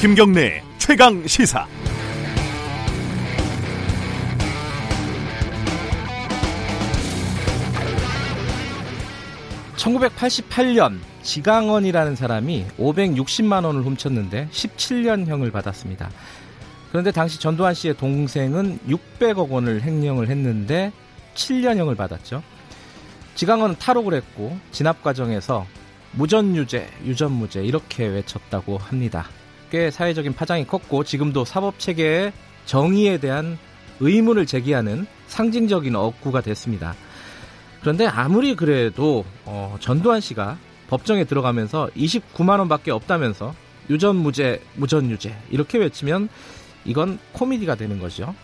김경래 최강 시사. (1988년) 지강원이라는 사람이 560만 원을 훔쳤는데 17년형을 받았습니다. 그런데 당시 전두환 씨의 동생은 600억 원을 횡령을 했는데 7년형을 받았죠. 지강원은 탈옥을 했고 진압 과정에서 무전유죄, 유전무죄 이렇게 외쳤다고 합니다. 꽤 사회적인 파장이 컸고 지금도 사법 체계의 정의에 대한 의문을 제기하는 상징적인 억구가 됐습니다. 그런데 아무리 그래도 어, 전두환 씨가 법정에 들어가면서 29만 원밖에 없다면서 유전 무죄, 무전 유죄 이렇게 외치면 이건 코미디가 되는 거죠.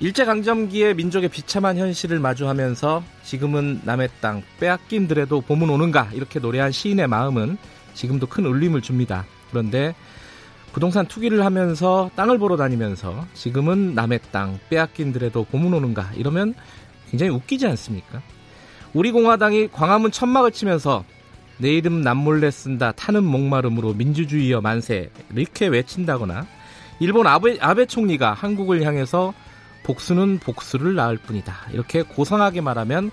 일제 강점기의 민족의 비참한 현실을 마주하면서 지금은 남의 땅 빼앗긴들에도 봄은 오는가 이렇게 노래한 시인의 마음은 지금도 큰 울림을 줍니다. 그런데 부동산 투기를 하면서 땅을 보러 다니면서 지금은 남의 땅 빼앗긴 들에도 봄은 오는가 이러면 굉장히 웃기지 않습니까? 우리 공화당이 광화문 천막을 치면서 내 이름 남몰래 쓴다 타는 목마름으로 민주주의여 만세 이렇게 외친다거나 일본 아베, 아베 총리가 한국을 향해서 복수는 복수를 낳을 뿐이다. 이렇게 고상하게 말하면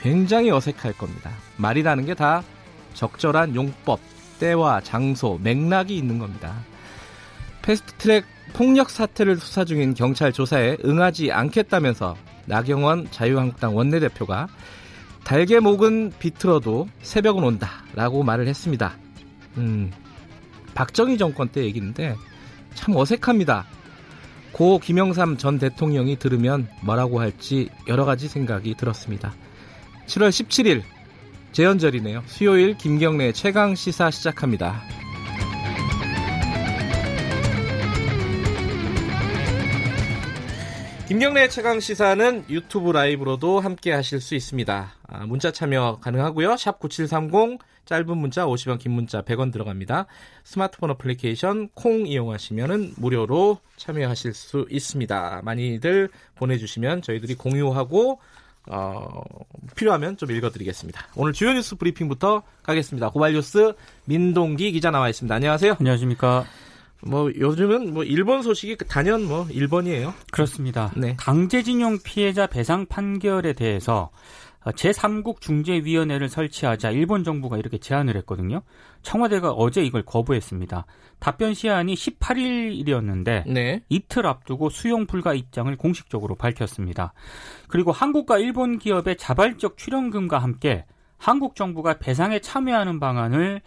굉장히 어색할 겁니다. 말이라는 게 다 적절한 용법, 때와 장소, 맥락이 있는 겁니다. 패스트트랙 폭력 사태를 수사 중인 경찰 조사에 응하지 않겠다면서 나경원 자유한국당 원내대표가 달개 목은 비틀어도 새벽은 온다 라고 말을 했습니다. 음, 박정희 정권 때 얘기인데 참 어색합니다. 고 김영삼 전 대통령이 들으면 뭐라고 할지 여러 가지 생각이 들었습니다. 7월 17일 재연절이네요. 수요일 김경래 최강 시사 시작합니다. 김경래 최강 시사는 유튜브 라이브로도 함께 하실 수 있습니다. 아, 문자 참여 가능하고요. 샵 9730 짧은 문자 50원 긴 문자 100원 들어갑니다. 스마트폰 어플리케이션 콩 이용하시면 무료로 참여하실 수 있습니다. 많이들 보내주시면 저희들이 공유하고 어, 필요하면 좀 읽어드리겠습니다. 오늘 주요 뉴스 브리핑부터 가겠습니다. 고발뉴스 민동기 기자 나와 있습니다. 안녕하세요. 안녕하십니까. 뭐 요즘은 뭐 일본 소식이 단연 뭐 일본이에요. 그렇습니다. 네. 강제징용 피해자 배상 판결에 대해서 제3국 중재위원회를 설치하자 일본 정부가 이렇게 제안을 했거든요. 청와대가 어제 이걸 거부했습니다. 답변 시한이 18일이었는데 네. 이틀 앞두고 수용 불가 입장을 공식적으로 밝혔습니다. 그리고 한국과 일본 기업의 자발적 출연금과 함께 한국 정부가 배상에 참여하는 방안을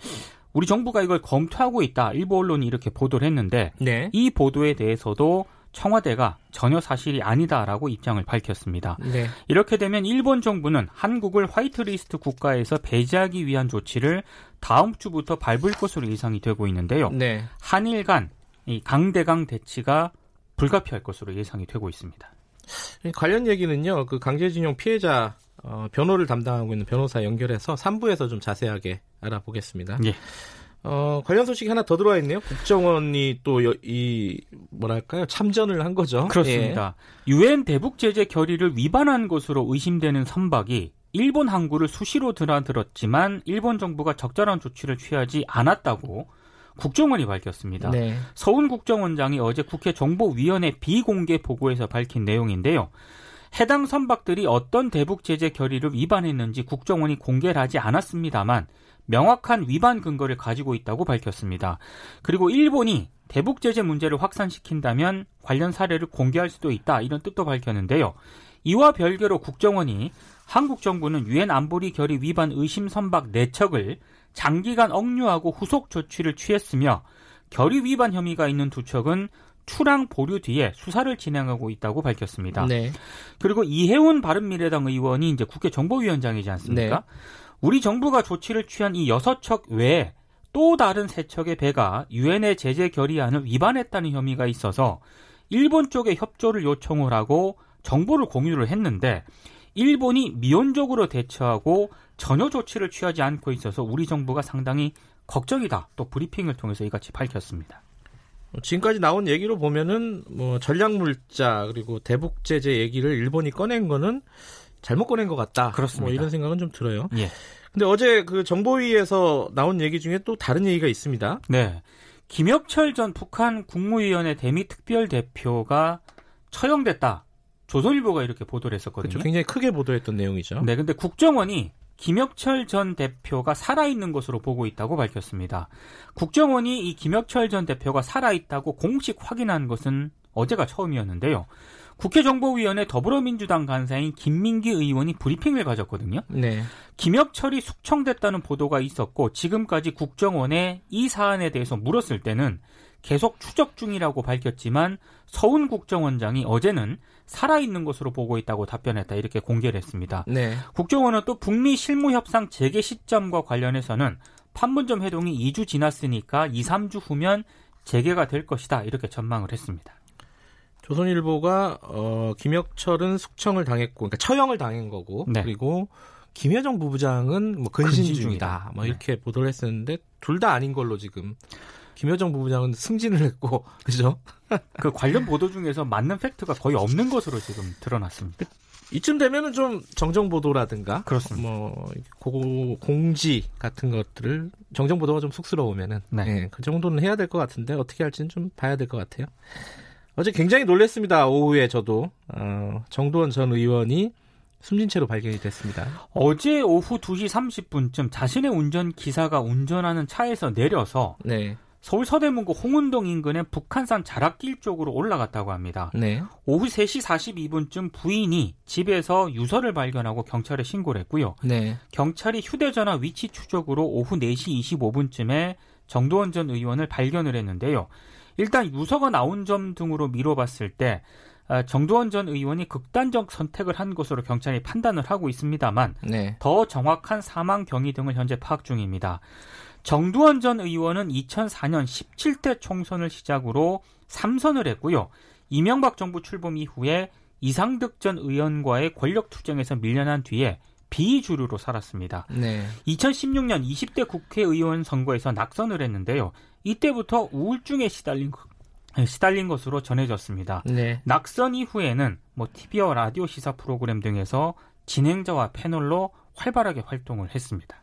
우리 정부가 이걸 검토하고 있다. 일부 언론이 이렇게 보도를 했는데 네. 이 보도에 대해서도 청와대가 전혀 사실이 아니다라고 입장을 밝혔습니다. 네. 이렇게 되면 일본 정부는 한국을 화이트리스트 국가에서 배제하기 위한 조치를 다음 주부터 밟을 것으로 예상이 되고 있는데요. 네. 한일 간이 강대강 대치가 불가피할 것으로 예상이 되고 있습니다. 관련 얘기는요. 그 강제징용 피해자 어, 변호를 담당하고 있는 변호사 연결해서 3부에서 좀 자세하게 알아보겠습니다. 예. 어, 관련 소식이 하나 더 들어와 있네요. 국정원이 또 이 뭐랄까요 참전을 한 거죠. 그렇습니다. 예. 유엔 예. 대북 제재 결의를 위반한 것으로 의심되는 선박이 일본 항구를 수시로 드나들었지만 일본 정부가 적절한 조치를 취하지 않았다고 국정원이 밝혔습니다. 네. 서훈 국정원장이 어제 국회 정보위원회 비공개 보고에서 밝힌 내용인데요. 해당 선박들이 어떤 대북 제재 결의를 위반했는지 국정원이 공개를 하지 않았습니다만 명확한 위반 근거를 가지고 있다고 밝혔습니다. 그리고 일본이 대북 제재 문제를 확산시킨다면 관련 사례를 공개할 수도 있다 이런 뜻도 밝혔는데요. 이와 별개로 국정원이 한국 정부는 유엔 안보리 결의 위반 의심 선박 4척을 장기간 억류하고 후속 조치를 취했으며 결의 위반 혐의가 있는 두 척은 출항 보류 뒤에 수사를 진행하고 있다고 밝혔습니다. 네. 그리고 이해운 바른미래당 의원이 이제 국회 정보위원장이지 않습니까? 네. 우리 정부가 조치를 취한 이 여섯 척 외에 또 다른 세 척의 배가 유엔의 제재 결의안을 위반했다는 혐의가 있어서 일본 쪽에 협조를 요청을 하고 정보를 공유를 했는데 일본이 미온적으로 대처하고 전혀 조치를 취하지 않고 있어서 우리 정부가 상당히 걱정이다. 또 브리핑을 통해서 이같이 밝혔습니다. 지금까지 나온 얘기로 보면은 뭐 전략 물자 그리고 대북 제재 얘기를 일본이 꺼낸 거는 잘못 꺼낸 것 같다. 그렇습니다. 뭐 이런 생각은 좀 들어요. 예. 근데 어제 그 정보위에서 나온 얘기 중에 또 다른 얘기가 있습니다. 네. 김혁철 전 북한 국무위원회 대미 특별 대표가 처형됐다. 조선일보가 이렇게 보도를 했었거든요. 그렇죠. 굉장히 크게 보도했던 내용이죠. 네, 근데 국정원이 김혁철 전 대표가 살아있는 것으로 보고 있다고 밝혔습니다. 국정원이 이 김혁철 전 대표가 살아있다고 공식 확인한 것은 어제가 처음이었는데요. 국회 정보위원회 더불어민주당 간사인 김민기 의원이 브리핑을 가졌거든요. 네. 김혁철이 숙청됐다는 보도가 있었고 지금까지 국정원에 이 사안에 대해서 물었을 때는 계속 추적 중이라고 밝혔지만 서훈 국정원장이 어제는 살아있는 것으로 보고 있다고 답변했다 이렇게 공개를 했습니다. 네. 국정원은 또 북미 실무 협상 재개 시점과 관련해서는 판문점 회동이 2주 지났으니까 2, 3주 후면 재개가 될 것이다 이렇게 전망을 했습니다. 조선일보가 어, 김혁철은 숙청을 당했고, 그러니까 처형을 당한 거고, 네. 그리고 김여정 부부장은 뭐 근신, 근신 중이다. 뭐 네. 이렇게 보도를 했었는데 둘 다 아닌 걸로 지금 김여정 부부장은 승진을 했고, 그죠? 그 관련 보도 중에서 맞는 팩트가 거의 없는 것으로 지금 드러났습니다. 이쯤 되면은 좀 정정 보도라든가, 그렇습니다. 뭐 고, 공지 같은 것들을 정정 보도가 좀 쑥스러우면은, 네. 예, 그 정도는 해야 될 것 같은데 어떻게 할지는 좀 봐야 될 것 같아요. 어제 굉장히 놀랐습니다. 오후에 저도 어, 정도원 전 의원이 숨진 채로 발견이 됐습니다. 어제 오후 2시 30분쯤 자신의 운전 기사가 운전하는 차에서 내려서 네, 서울 서대문구 홍은동 인근의 북한산 자락길 쪽으로 올라갔다고 합니다. 네, 오후 3시 42분쯤 부인이 집에서 유서를 발견하고 경찰에 신고를 했고요. 네, 경찰이 휴대전화 위치 추적으로 오후 4시 25분쯤에 정도원 전 의원을 발견을 했는데요. 일단 유서가 나온 점 등으로 미뤄봤을 때 아, 정도원 전 의원이 극단적 선택을 한 것으로 경찰이 판단을 하고 있습니다만 네, 더 정확한 사망 경위 등을 현재 파악 중입니다. 정두원 전 의원은 2004년 17대 총선을 시작으로 3선을 했고요. 이명박 정부 출범 이후에 이상득 전 의원과의 권력 투쟁에서 밀려난 뒤에 비주류로 살았습니다. 네, 2016년 20대 국회의원 선거에서 낙선을 했는데요. 이때부터 우울증에 시달린, 거- 시달린 것으로 전해졌습니다. 네. 낙선 이후에는 뭐 TV와 라디오 시사 프로그램 등에서 진행자와 패널로 활발하게 활동을 했습니다.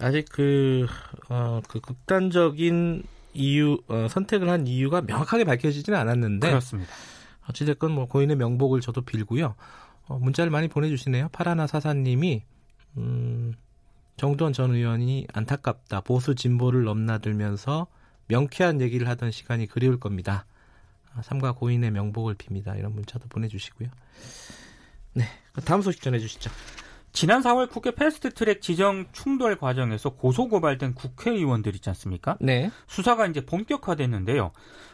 아직 그, 어, 그 극단적인 이유, 어, 선택을 한 이유가 명확하게 밝혀지지는 않았는데, 그렇습니다. 어찌됐건 뭐 고인의 명복을 저도 빌고요. 어, 문자를 많이 보내주시네요. 파라나 사사님이 음, 정두원 전 의원이 안타깝다. 보수 진보를 넘나들면서 명쾌한 얘기를 하던 시간이 그리울 겁니다. 아, 삼가 고인의 명복을 빕니다. 이런 문자도 보내주시고요. 네, 다음 소식 전해주시죠. 지난 4월 국회 패스트트랙 지정 충돌 과정에서 고소 고발된 국회의원들 있지 않습니까? 네, 수사가 이제 본격화됐는데요.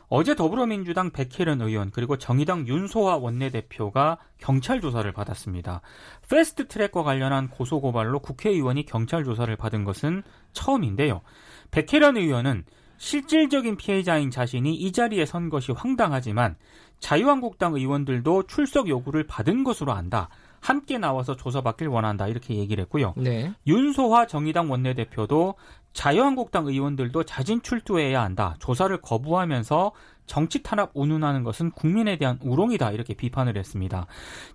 어제 더불어민주당 백혜련 의원 그리고 정의당 윤소아 원내대표가 경찰 조사를 받았습니다. 패스트 트랙과 관련한 고소 고발로 국회의원이 경찰 조사를 받은 것은 처음인데요. 백혜련 의원은 실질적인 피해자인 자신이 이 자리에 선 것이 황당하지만 자유한국당 의원들도 출석 요구를 받은 것으로 안다. 함께 나와서 조사받길 원한다. 이렇게 얘기를 했고요. 네, 윤소화 정의당 원내대표도 자유한국당 의원들도 자진 출두해야 한다. 조사를 거부하면서 정치 탄압 운운하는 것은 국민에 대한 우롱이다. 이렇게 비판을 했습니다.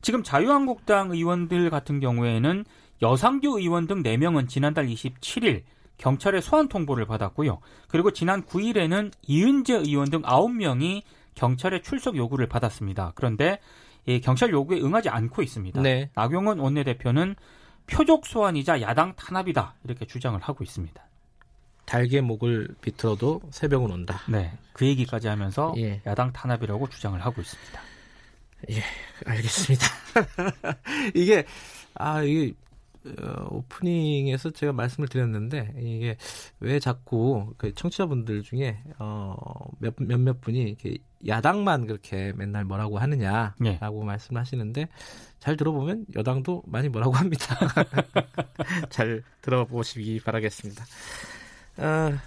지금 자유한국당 의원들 같은 경우에는 여상규 의원 등 4명은 지난달 27일 경찰에 소환 통보를 받았고요. 그리고 지난 9일에는 이은재 의원 등 9명이 경찰에 출석 요구를 받았습니다. 그런데 이 경찰 요구에 응하지 않고 있습니다. 네. 나경원 원내대표는 표적 소환이자 야당 탄압이다 이렇게 주장을 하고 있습니다. 달개 목을 비틀어도 새벽은 온다. 네, 그 얘기까지 하면서 예. 야당 탄압이라고 주장을 하고 있습니다. 알겠습니다. 이게 아 이게 어, 오프닝에서 제가 말씀을 드렸는데 이게 왜 자꾸 그 청취자분들 중에 어 몇 몇몇 분이 이렇게 야당만 그렇게 맨날 뭐라고 하느냐라고 예. 말씀하시는데 잘 들어보면 여당도 많이 뭐라고 합니다. 잘 들어보시기 바라겠습니다. 아,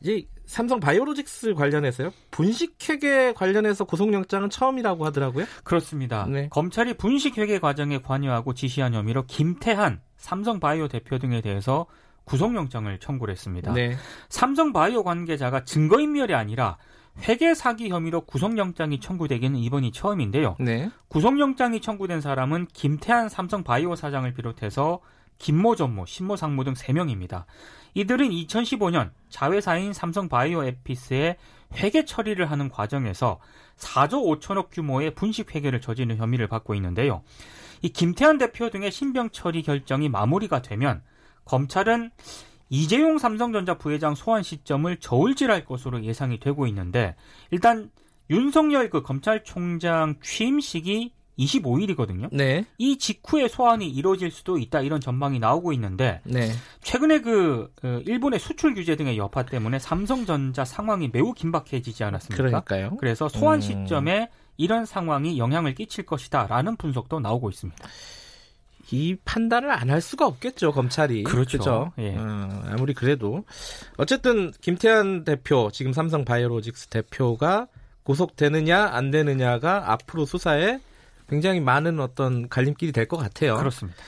이 삼성 바이오로직스 관련해서요. 분식회계 관련해서 구속영장은 처음이라고 하더라고요. 그렇습니다. 네. 검찰이 분식회계 과정에 관여하고 지시한 혐의로 김태한 삼성 바이오 대표 등에 대해서 구속영장을 청구를 했습니다. 네. 삼성 바이오 관계자가 증거인멸이 아니라 회계 사기 혐의로 구속영장이 청구되기는 이번이 처음인데요. 네. 구속영장이 청구된 사람은 김태한 삼성 바이오 사장을 비롯해서 김모 전모, 신모 상무 등 3명입니다. 이들은 2015년 자회사인 삼성바이오 에피스의 회계 처리를 하는 과정에서 4조 5천억 규모의 분식 회계를 저지른 혐의를 받고 있는데요. 이 김태환 대표 등의 신병 처리 결정이 마무리가 되면 검찰은 이재용 삼성전자 부회장 소환 시점을 저울질할 것으로 예상이 되고 있는데 일단 윤석열 그 검찰총장 취임식이 25일이거든요. 네. 이 직후에 소환이 이루어질 수도 있다 이런 전망이 나오고 있는데 네. 최근에 그 어, 일본의 수출 규제 등의 여파 때문에 삼성전자 상황이 매우 긴박해지지 않았습니까? 그러니까요. 그래서 소환 음. 시점에 이런 상황이 영향을 끼칠 것이다라는 분석도 나오고 있습니다. 이 판단을 안 할 수가 없겠죠 검찰이 그렇죠. 그죠? 예. 어, 아무리 그래도 어쨌든 김태환 대표 지금 삼성 바이오로직스 대표가 구속되느냐 안 되느냐가 앞으로 수사에 굉장히 많은 어떤 갈림길이 될 것 같아요. 그렇습니다.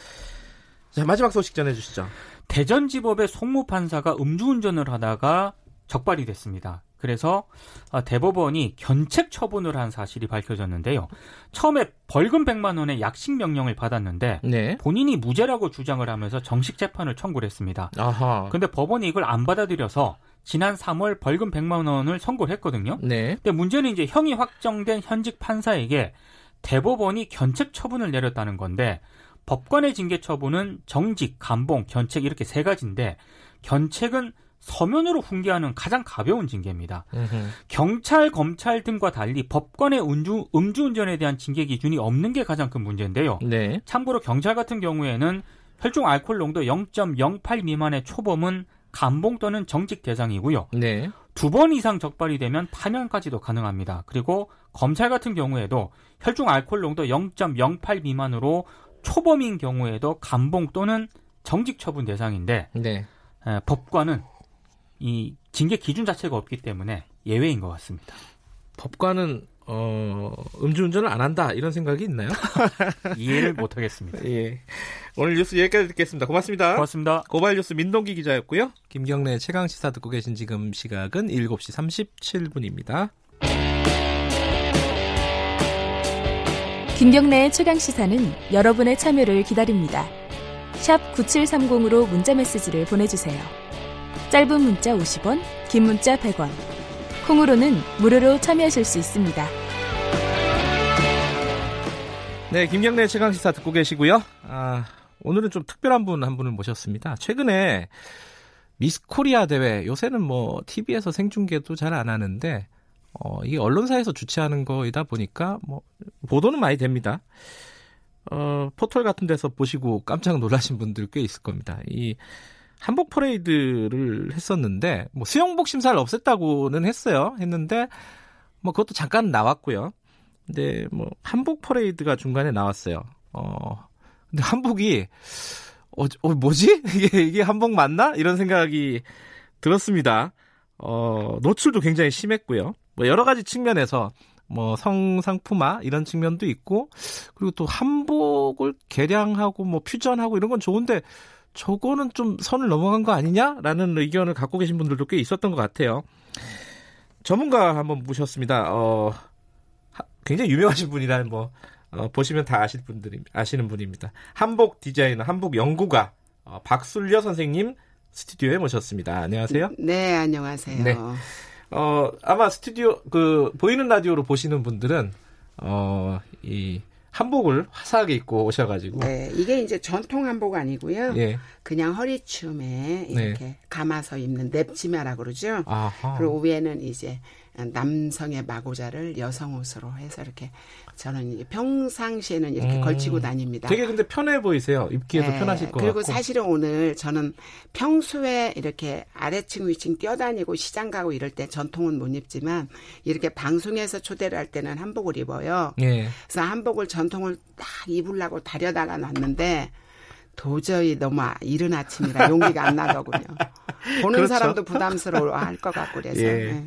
자 마지막 소식 전해 주시죠. 대전지법의 송무 판사가 음주운전을 하다가 적발이 됐습니다. 그래서 아, 대법원이 견책 처분을 한 사실이 밝혀졌는데요. 처음에 벌금 100만 원의 약식 명령을 받았는데 네. 본인이 무죄라고 주장을 하면서 정식 재판을 청구를 했습니다. 아하. 근데 법원이 이걸 안 받아들여서 지난 3월 벌금 100만 원을 선고를 했거든요. 네. 근데 문제는 이제 형이 확정된 현직 판사에게 대법원이 견책 처분을 내렸다는 건데 법관의 징계 처분은 정직, 감봉, 견책 이렇게 세 가지인데 견책은 서면으로 훈계하는 가장 가벼운 징계입니다. 음흠. 경찰, 검찰 등과 달리 법관의 음주, 음주운전에 대한 징계 기준이 없는 게 가장 큰 문제인데요. 네. 참고로 경찰 같은 경우에는 혈중 알코올 농도 0.08 미만의 초범은 감봉 또는 정직 대상이고요. 네. 두 번 이상 적발이 되면 파면까지도 가능합니다. 그리고 검찰 같은 경우에도 혈중 알코올 농도 0.08 미만으로 초범인 경우에도 감봉 또는 정직 처분 대상인데 네. 에, 법관은 이 징계 기준 자체가 없기 때문에 예외인 것 같습니다. 법관은 어, 음주운전을 안 한다 이런 생각이 있나요? 이해를 못하겠습니다. 예. 오늘 뉴스 여기까지 듣겠습니다. 고맙습니다. 고맙습니다. 고발 뉴스 민동기 기자였고요. 김경래 최강 시사 듣고 계신 지금 시각은 7시 37분입니다. 김경래의 최강 시사는 여러분의 참여를 기다립니다. 샵 9730으로 문자 메시지를 보내주세요. 짧은 문자 50원, 긴 문자 100원. 콩으로는 무료로 참여하실 수 있습니다. 네, 김경래 최강 시사 듣고 계시고요. 아, 오늘은 좀 특별한 분 한 분을 모셨습니다. 최근에 미스 코리아 대회 요새는 뭐 TV에서 생중계도 잘 안 하는데 어, 이게 언론사에서 주최하는 거이다 보니까 뭐 보도는 많이 됩니다. 어, 포털 같은 데서 보시고 깜짝 놀라신 분들 꽤 있을 겁니다. 이 한복 퍼레이드를 했었는데 뭐 수영복 심사를 없앴다고는 했어요. 했는데 뭐 그것도 잠깐 나왔고요. 근데 뭐 한복 퍼레이드가 중간에 나왔어요. 어 근데 한복이 어, 어 뭐지 이게 이게 한복 맞나 이런 생각이 들었습니다. 어 노출도 굉장히 심했고요. 뭐 여러 가지 측면에서 뭐 성상품화 이런 측면도 있고 그리고 또 한복을 개량하고 뭐 퓨전하고 이런 건 좋은데 저거는 좀 선을 넘어간 거 아니냐라는 의견을 갖고 계신 분들도 꽤 있었던 것 같아요. 전문가 한번 모셨습니다. 어, 하- 굉장히 유명하신 분이라 뭐 어, 보시면 다 아실 분들이 아시는 분입니다. 한복 디자이너, 한복 연구가 어, 박술려 선생님 스튜디오에 모셨습니다. 안녕하세요. 네, 안녕하세요. 네. 어, 아마 스튜디오 그 보이는 라디오로 보시는 분들은 어, 이 한복을 화사하게 입고 오셔가지고 네, 이게 이제 전통 한복 아니고요. 예, 그냥 허리춤에 이렇게 감아서 입는 냅치마라 그러죠. 아하, 그리고 위에는 이제 남성의 마고자를 여성 옷으로 해서 이렇게 저는 평상시에는 이렇게 음. 걸치고 다닙니다. 되게 근데 편해 보이세요. 입기에도 네, 편하실 것 그리고 같고. 사실은 오늘 저는 평소에 이렇게 아래층 위층 뛰어다니고 시장 가고 이럴 때 전통은 못 입지만 이렇게 방송에서 초대를 할 때는 한복을 입어요. 예, 그래서 한복을 전통을 딱 입으려고 다려다가 놨는데 도저히 너무 아- 이른 아침이라 용기가 안 나더군요. 보는 그렇죠. 사람도 부담스러워 할 것 같고 그래서. 예. 네.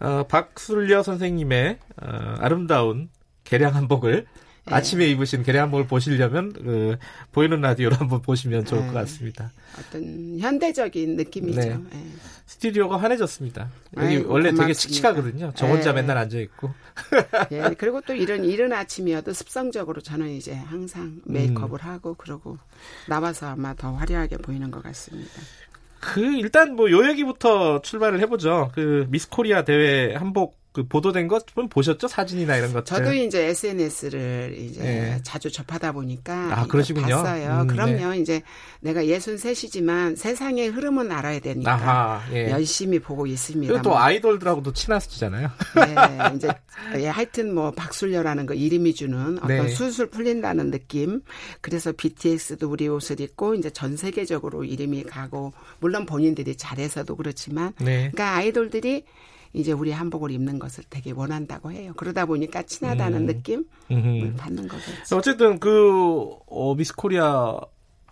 어, 박술려 선생님의 어, 아름다운 개량 한복을 예. 아침에 입으신 게레 한복을 보시려면 그 보이는 라디오로 한번 보시면 좋을 것 예. 같습니다. 어떤 현대적인 느낌이죠. 네. 예. 스튜디오가 환해졌습니다. 여기 아이고, 원래 되게 고맙습니다. 칙칙하거든요. 저 혼자 예. 맨날 앉아 있고. 예, 그리고 또 이런 이른 아침이어도 습성적으로 저는 이제 항상 메이크업을 하고 그러고 나와서 아마 더 화려하게 보이는 것 같습니다. 그 일단 뭐 요 얘기부터 출발을 해보죠. 그 미스 코리아 대회 한복 그 보도된 것 좀 보셨죠? 사진이나 이런 것들. 저도 이제 SNS를 이제 네. 자주 접하다 보니까 아, 그러시군요. 봤어요. 음, 그럼요. 이제 내가 63이지만 세상의 흐름은 알아야 되니까 아하, 예. 열심히 보고 있습니다. 또 아이돌들하고도 친하시잖아요. 네, 이제 예, 하여튼 뭐 박술녀라는 거 이름이 주는 어떤 네. 술술 풀린다는 느낌. 그래서 BTS도 우리 옷을 입고 이제 전 세계적으로 이름이 가고 물론 본인들이 잘해서도 그렇지만 네. 그러니까 아이돌들이 이제 우리 한복을 입는 것을 되게 원한다고 해요. 그러다 보니까 친하다는 음. 느낌을 음흠. 받는 거겠죠. 어쨌든 그 어, 미스 코리아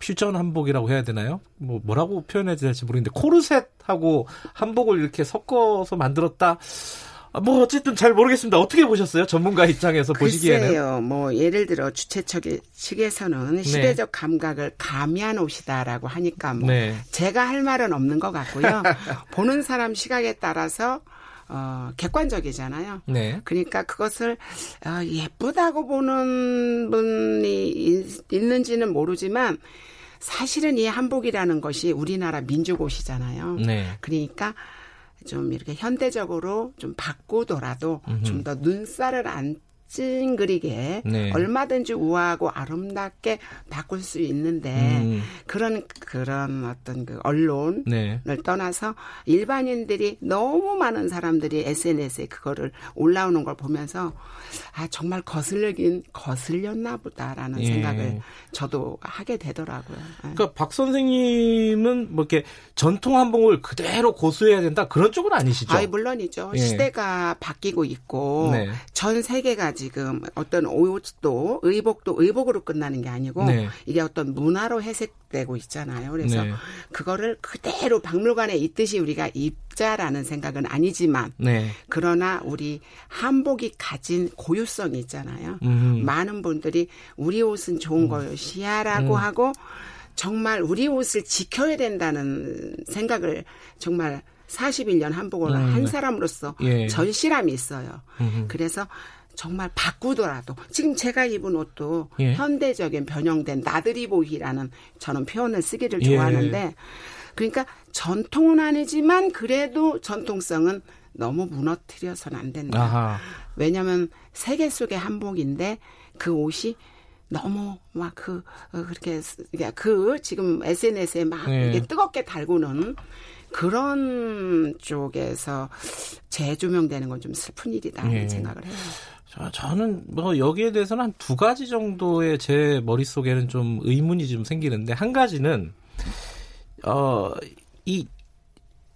퓨전 한복이라고 해야 되나요? 뭐 뭐라고 표현해야 될지 모르겠는데 코르셋하고 한복을 이렇게 섞어서 만들었다. 아, 뭐 어쨌든 잘 모르겠습니다. 어떻게 보셨어요? 전문가 입장에서 보시기에는. 글쎄요, 뭐 예를 들어 주최 측- 측에서는 시대적 감각을 가미한 옷이다라고 하니까 뭐 네. 제가 할 말은 없는 것 같고요. 보는 사람 시각에 따라서 어, 객관적이잖아요. 네. 그러니까 그것을 어, 예쁘다고 보는 분이 있- 있는지는 모르지만 사실은 이 한복이라는 것이 우리나라 민족 옷이잖아요. 네. 그러니까 좀 이렇게 현대적으로 좀 바꾸더라도 좀 더 눈살을 안 찡그리게 네. 얼마든지 우아하고 아름답게 바꿀 수 있는데 음. 그런 그런 어떤 그 언론을 네. 떠나서 일반인들이 너무 많은 사람들이 SNS에 그거를 올라오는 걸 보면서 아 정말 거슬리긴 거슬렸나 보다라는 예. 생각을 저도 하게 되더라고요. 예. 그러니까 박 선생님은 뭐 이렇게 전통 한복을 그대로 고수해야 된다 그런 쪽은 아니시죠? 아이 물론이죠. 예. 시대가 바뀌고 있고 네. 전 세계가 지금 어떤 옷도 의복도 의복으로 끝나는 게 아니고 네. 이게 어떤 문화로 해석되고 있잖아요. 그래서 네. 그거를 그대로 박물관에 있듯이 우리가 입자라는 생각은 아니지만 네. 그러나 우리 한복이 가진 고유성이 있잖아요. 음. 많은 분들이 우리 옷은 좋은 것이야라고 음. 하고 정말 우리 옷을 지켜야 된다는 생각을 정말 41년 한복을 음. 한 사람으로서 예. 절실함이 있어요. 음흠. 그래서 정말 바꾸더라도 지금 제가 입은 옷도 예. 현대적인 변형된 나들이 보이라는 저는 표현을 쓰기를 예. 좋아하는데 그러니까 전통은 아니지만 그래도 전통성은 너무 무너뜨려서는 안 된다. 아하. 왜냐하면 세계 속의 한복인데 그 옷이 너무 막 그 그렇게 쓰- 그러니까 그 지금 SNS에 막 네. 이게 뜨겁게 달구는 그런 쪽에서 재조명되는 건 좀 슬픈 일이다 예. 는 생각을 해요. 저, 저는 뭐 여기에 대해서는 한 두 가지 정도의 제 머릿속에는 좀 의문이 좀 생기는데 한 가지는 어 이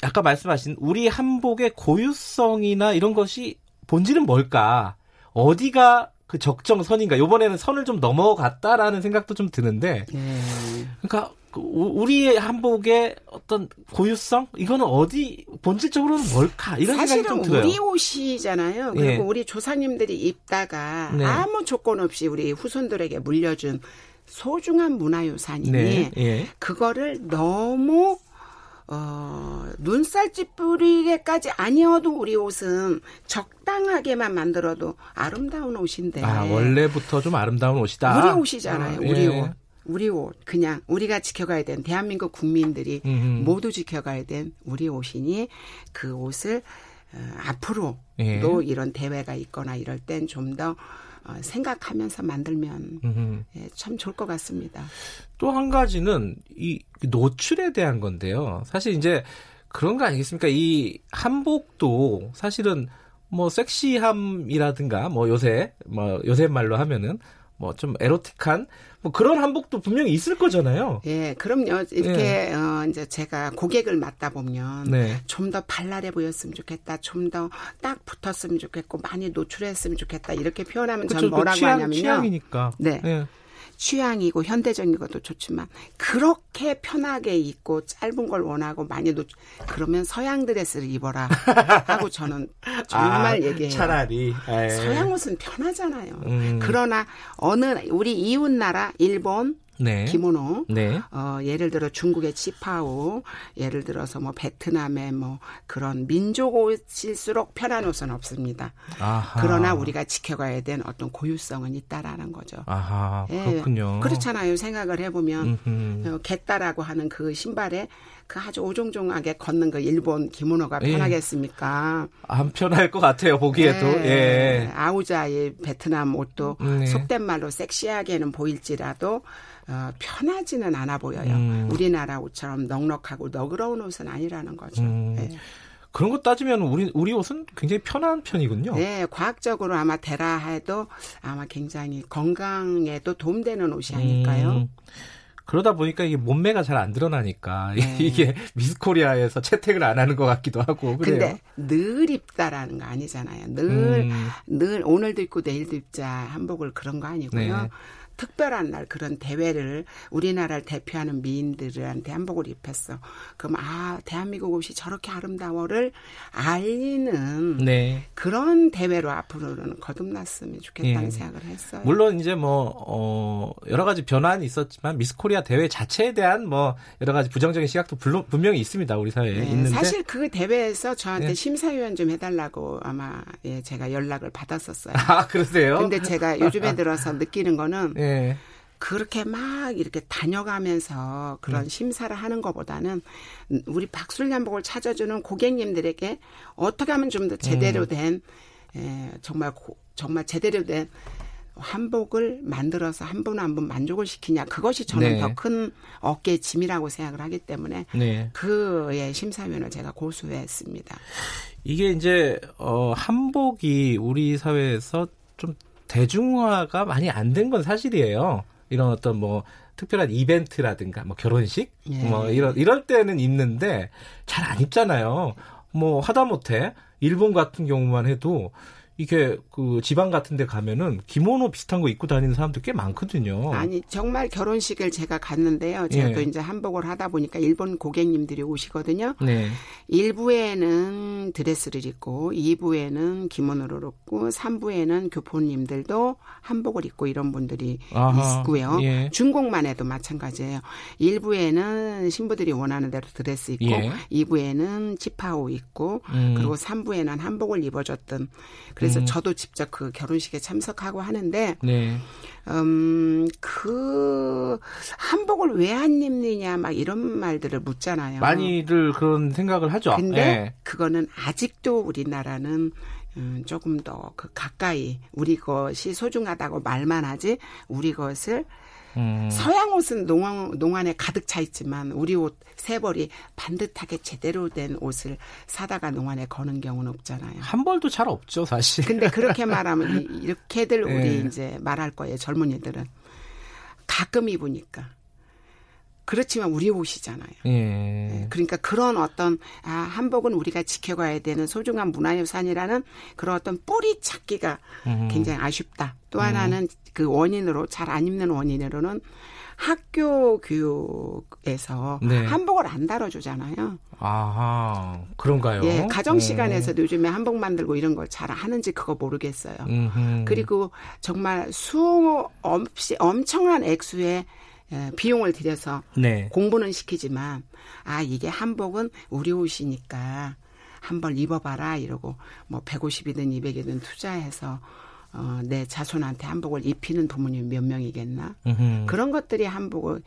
아까 말씀하신 우리 한복의 고유성이나 이런 것이 본질은 뭘까? 어디가 그 적정선인가? 요번에는 선을 좀 넘어갔다라는 생각도 좀 드는데 네. 그러니까 그 우- 우리의 한복의 어떤 고유성 이거는 어디 본질적으로는 뭘까? 이런 생각이 사실은 좀 들어요. 우리 옷이잖아요. 그리고 예. 우리 조상님들이 입다가 네. 아무 조건 없이 우리 후손들에게 물려준 소중한 문화유산이니 네. 예. 그거를 너무 어, 눈살집 뿌리게까지 아니어도 우리 옷은 적당하게만 만들어도 아름다운 옷인데. 아, 원래부터 좀 아름다운 옷이다. 네. 우리 옷이잖아요. 아, 우리 예. 옷. 우리 옷. 그냥 우리가 지켜가야 된 대한민국 국민들이 음흠. 모두 지켜가야 된 우리 옷이니 그 옷을 어, 앞으로도 예. 이런 대회가 있거나 이럴 땐 좀더 어, 생각하면서 만들면 음흠. 예, 참 좋을 것 같습니다. 또 한 가지는 이 노출에 대한 건데요. 사실 이제 그런 거 아니겠습니까? 이 한복도 사실은 뭐 섹시함이라든가 뭐 요새 뭐 요새 말로 하면은 뭐 좀 에로틱한 뭐 그런 한복도 분명히 있을 거잖아요. 예, 그럼요. 이렇게 어, 이제 제가 고객을 맡다 보면 네. 좀더 발랄해 보였으면 좋겠다. 좀 더 딱 붙었으면 좋겠고 많이 노출했으면 좋겠다. 이렇게 표현하면 전 그쵸, 그 뭐라고 취향, 하냐면요. 취향이니까. 네. 예. 취향이고 현대적인 것도 좋지만 그렇게 편하게 입고 짧은 걸 원하고 많이 놓 그러면 서양 드레스를 입어라 하고 저는 정말 아, 얘기해요. 차라리 예. 서양 옷은 편하잖아요. 음. 그러나 어느 우리 이웃 나라 일본 네. 기모노 네. 어, 예를 들어 중국의 치파오, 예를 들어서 뭐 베트남의 뭐 그런 민족 옷일수록 편한 옷은 없습니다. 아하. 그러나 우리가 지켜가야 되는 어떤 고유성은 있다라는 거죠. 아하 예, 그렇군요. 그렇잖아요. 생각을 해보면 음흠. 어, 겟다라고 하는 그 신발에 그 아주 오종종하게 걷는 그 일본 기모노가 예. 편하겠습니까? 안 편할 것 같아요 보기에도. 예. 아우자의 베트남 옷도 네. 속된 말로 섹시하게는 보일지라도 어, 편하지는 않아 보여요. 음. 우리나라 옷처럼 넉넉하고 너그러운 옷은 아니라는 거죠. 음. 네. 그런 거 따지면 우리 우리 옷은 굉장히 편한 편이군요. 네, 과학적으로 아마 대라 해도 아마 굉장히 건강에도 도움되는 옷이 아닐까요? 음, 그러다 보니까 이게 몸매가 잘 안 드러나니까 네. 이게 미스코리아에서 채택을 안 하는 것 같기도 하고 그래요. 근데 늘 입다라는 거 아니잖아요. 늘, 음. 늘 오늘도 입고 내일도 입자 한복을 그런 거 아니고요. 네. 특별한 날 그런 대회를 우리나라를 대표하는 미인들한테 한복을 입혔어. 그럼 아 대한민국 옷이 저렇게 아름다워를 알리는 네. 그런 대회로 앞으로는 거듭났으면 좋겠다는 예. 생각을 했어요. 물론 이제 뭐 어, 여러 가지 변화는 있었지만 미스코리아 대회 자체에 대한 뭐 여러 가지 부정적인 시각도 불로, 분명히 있습니다 우리 사회에 네, 있는데 사실 그 대회에서 저한테 네. 심사위원 좀 해달라고 아마 예, 제가 연락을 받았었어요. 아 그러세요? 근데 제가 요즘에 들어서 느끼는 거는 예. 그렇게 막 이렇게 다녀가면서 그런 네. 심사를 하는 것보다는 우리 박술연복을 찾아주는 고객님들에게 어떻게 하면 좀더 음. 제대로 된 에, 정말 고- 정말 제대로 된 한복을 만들어서 한 분 한 분 만족을 시키냐 그것이 저는 네. 더큰 어깨의 짐이라고 생각을 하기 때문에 네. 그의 심사위원을 제가 고수했습니다. 이게 이제 어 한복이 우리 사회에서 좀 대중화가 많이 안 된 건 사실이에요. 이런 어떤 뭐 특별한 이벤트라든가 뭐 결혼식 예. 뭐 이런 이럴 때는 입는데 잘 안 입잖아요. 뭐 하다못해 일본 같은 경우만 해도 이게 그 지방 같은 데 가면은 기모노 비슷한 거 입고 다니는 사람들 꽤 많거든요. 아니 정말 결혼식을 제가 갔는데요. 제가 예. 또 이제 한복을 하다 보니까 일본 고객님들이 오시거든요. 네. 1부에는 드레스를 입고 2부에는 기모노를 입고 3부에는 교포님들도 한복을 입고 이런 분들이 아하, 있고요. 예. 중국만 해도 마찬가지예요. 1부에는 신부들이 원하는 대로 드레스 입고 예. 2부에는 치파오 입고 음. 그리고 3부에는 한복을 입어줬던 그래서 음. 저도 직접 그 결혼식에 참석하고 하는데 네. 음, 그, 한복을 왜 안 입느냐, 막 이런 말들을 묻잖아요. 많이들 그런 생각을 하죠. 근데 예. 그거는 아직도 우리나라는 음, 조금 더 그 가까이 우리 것이 소중하다고 말만 하지 우리 것을 음. 서양 옷은 농안, 농안에 가득 차 있지만 우리 옷 세 벌이 반듯하게 제대로 된 옷을 사다가 농안에 거는 경우는 없잖아요. 한 벌도 잘 없죠, 사실. 근데 그렇게 말하면 이- 이렇게들 우리 예. 이제 말할 거예요. 젊은이들은 가끔 입으니까. 그렇지만 우리 옷이잖아요. 예. 그러니까 그런 어떤 아, 한복은 우리가 지켜가야 되는 소중한 문화유산이라는 그런 어떤 뿌리 찾기가 음. 굉장히 아쉽다. 또 하나는 그 원인으로 잘 안 입는 원인으로는 학교 교육에서 네. 한복을 안 다뤄주잖아요. 아하, 그런가요? 예, 가정 어. 시간에서도 요즘에 한복 만들고 이런 걸 잘 하는지 그거 모르겠어요. 음흠. 그리고 정말 수 없이 엄청난 액수의 에, 비용을 들여서 네. 공부는 시키지만 아 이게 한복은 우리 옷이니까 한벌 입어봐라 이러고 뭐 150이든 200이든 투자해서 어, 내 자손한테 한복을 입히는 부모님 몇 명이겠나 음흠. 그런 것들이 한복을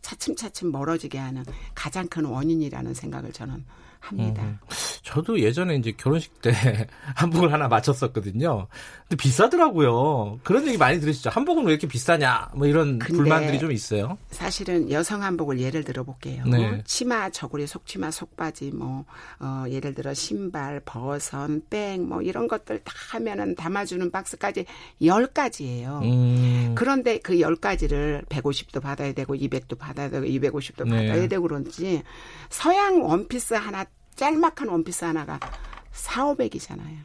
차츰차츰 멀어지게 하는 가장 큰 원인이라는 생각을 저는 합니다. 음. 저도 예전에 이제 결혼식 때 한복을 하나 맞췄었거든요. 근데 비싸더라고요. 그런 얘기 많이 들으시죠? 한복은 왜 이렇게 비싸냐? 뭐 이런 불만들이 좀 있어요. 사실은 여성 한복을 예를 들어 볼게요. 네. 치마, 저고리, 속치마, 속바지, 뭐 어, 예를 들어 신발, 버선, 백, 뭐 이런 것들 다 하면은 담아 주는 박스까지 열 가지예요. 음. 그런데 그열 가지를 150도 받아야 되고 200도 받아야 되고 250도 네. 받아야 되고 그런지 서양 원피스 하나 짤막한 원피스 하나가 4, 500이잖아요.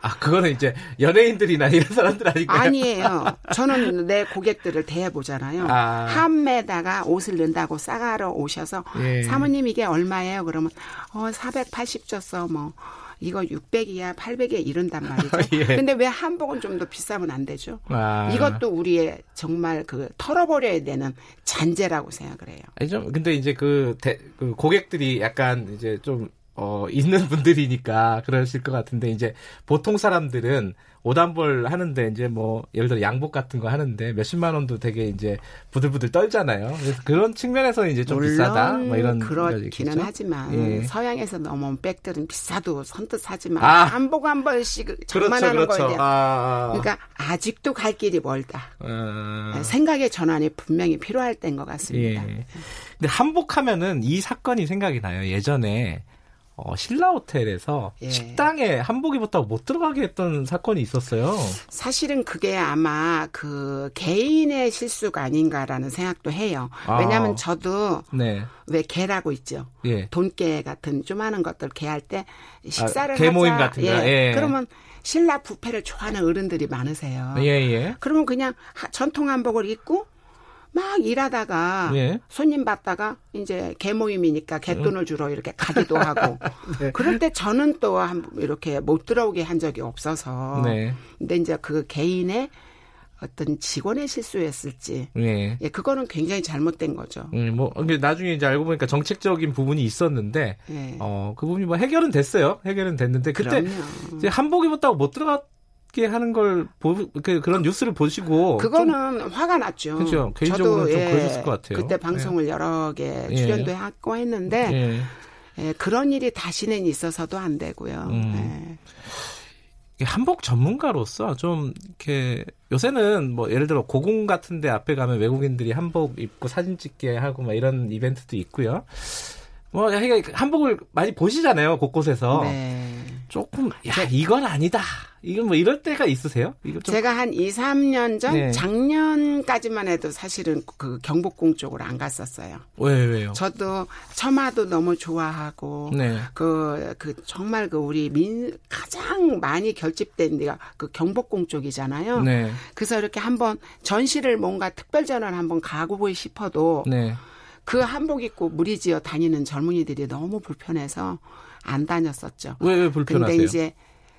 아, 그거는 이제 연예인들이나 이런 사람들 아니고요. 아니에요. 저는 내 고객들을 대해보잖아요. 아. 한매다가 옷을 넣는다고 싸가러 오셔서 예. 사모님 이게 얼마예요? 그러면 어, 480 줬어. 뭐 이거 600이야, 800이야 이런단 말이죠. 예. 근데 왜 한복은 좀 더 비싸면 안 되죠? 아. 이것도 우리의 정말 그 털어버려야 되는 잔재라고 생각을 해요. 아니 좀 근데 이제 그, 대, 그 고객들이 약간 이제 좀 어, 있는 분들이니까 그러실 것 같은데 이제 보통 사람들은 오단벌 하는데 이제 뭐 예를 들어 양복 같은 거 하는데 몇십만 원도 되게 이제 부들부들 떨잖아요. 그래서 그런 측면에서 이제 좀 비싸다 뭐 이런 그렇기는? 하지만 예. 서양에서 넘어온 백들은 비싸도 선뜻 사지만 아. 한복 한 벌씩 그렇죠, 장만하는 그렇죠. 거에 대한 아, 그러니까 아직도 갈 길이 멀다. 어, 생각의 전환이 분명히 필요할 때인 것 같습니다. 예. 근데 한복하면은 이 사건이 생각이 나요. 예전에 어, 신라 호텔에서 예. 식당에 한복 입었다고 못 들어가게 했던 사건이 있었어요. 사실은 그게 아마 그 개인의 실수가 아닌가라는 생각도 해요. 아. 왜냐하면 저도 네. 왜 개라고 있죠. 예. 돈개 같은 조그마한 것들 개할 때 식사를 아, 개 모임. 같은 거. 예. 예. 그러면 신라 부패를 좋아하는 어른들이 많으세요. 예, 예. 그러면 그냥 하- 전통 한복을 입고 막 일하다가 예. 손님 받다가 이제 개 모임이니까 개돈을 주러 이렇게 가기도 하고 네. 그럴 때 저는 또 한- 이렇게 못 들어오게 한 적이 없어서 네. 근데 이제 그 개인의 어떤 직원의 실수였을지 예. 예 그거는 굉장히 잘못된 거죠. 음, 뭐, 근데 나중에 이제 알고 보니까 정책적인 부분이 있었는데, 예. 어, 그 부분이 뭐 해결은 됐어요. 해결은 됐는데, 그때 그럼요. 이제 한복 입었다고 못 들어 가게 하는 걸, 보, 그, 그런 뉴스를 보시고. 좀- 그거는 화가 났죠. 그죠. 개인적으로는 저도, 좀 예, 그러셨을 것 같아요. 그때 방송을 여러 개 예. 출연도 하고 했는데 예. 예, 그런 일이 다시는 있어서도 안 되고요. 음. 예. 한복 전문가로서 좀 이렇게 요새는 뭐 예를 들어 고궁 같은 데 앞에 가면 외국인들이 한복 입고 사진 찍게 하고 막 이런 이벤트도 있고요. 뭐 한복을 많이 보시잖아요. 곳곳에서. 네. 조금 야, 이건 아니다. 이건 뭐 이럴 때가 있으세요? 이거 좀 제가 한 2, 3년 전 네. 작년까지만 해도 사실은 그 경복궁 쪽으로 안 갔었어요. 왜 왜요? 저도 처마도 너무 좋아하고 네. 그, 그, 정말 그 우리 민, 가장 많이 결집된 데가 그 경복궁 쪽이잖아요. 네. 그래서 이렇게 한번 전시를 뭔가 특별 전환 한번 가고 싶어도 네. 그 한복 입고 무리지어 다니는 젊은이들이 너무 불편해서 안 다녔었죠. 왜, 왜 불편하세요? 근데 이제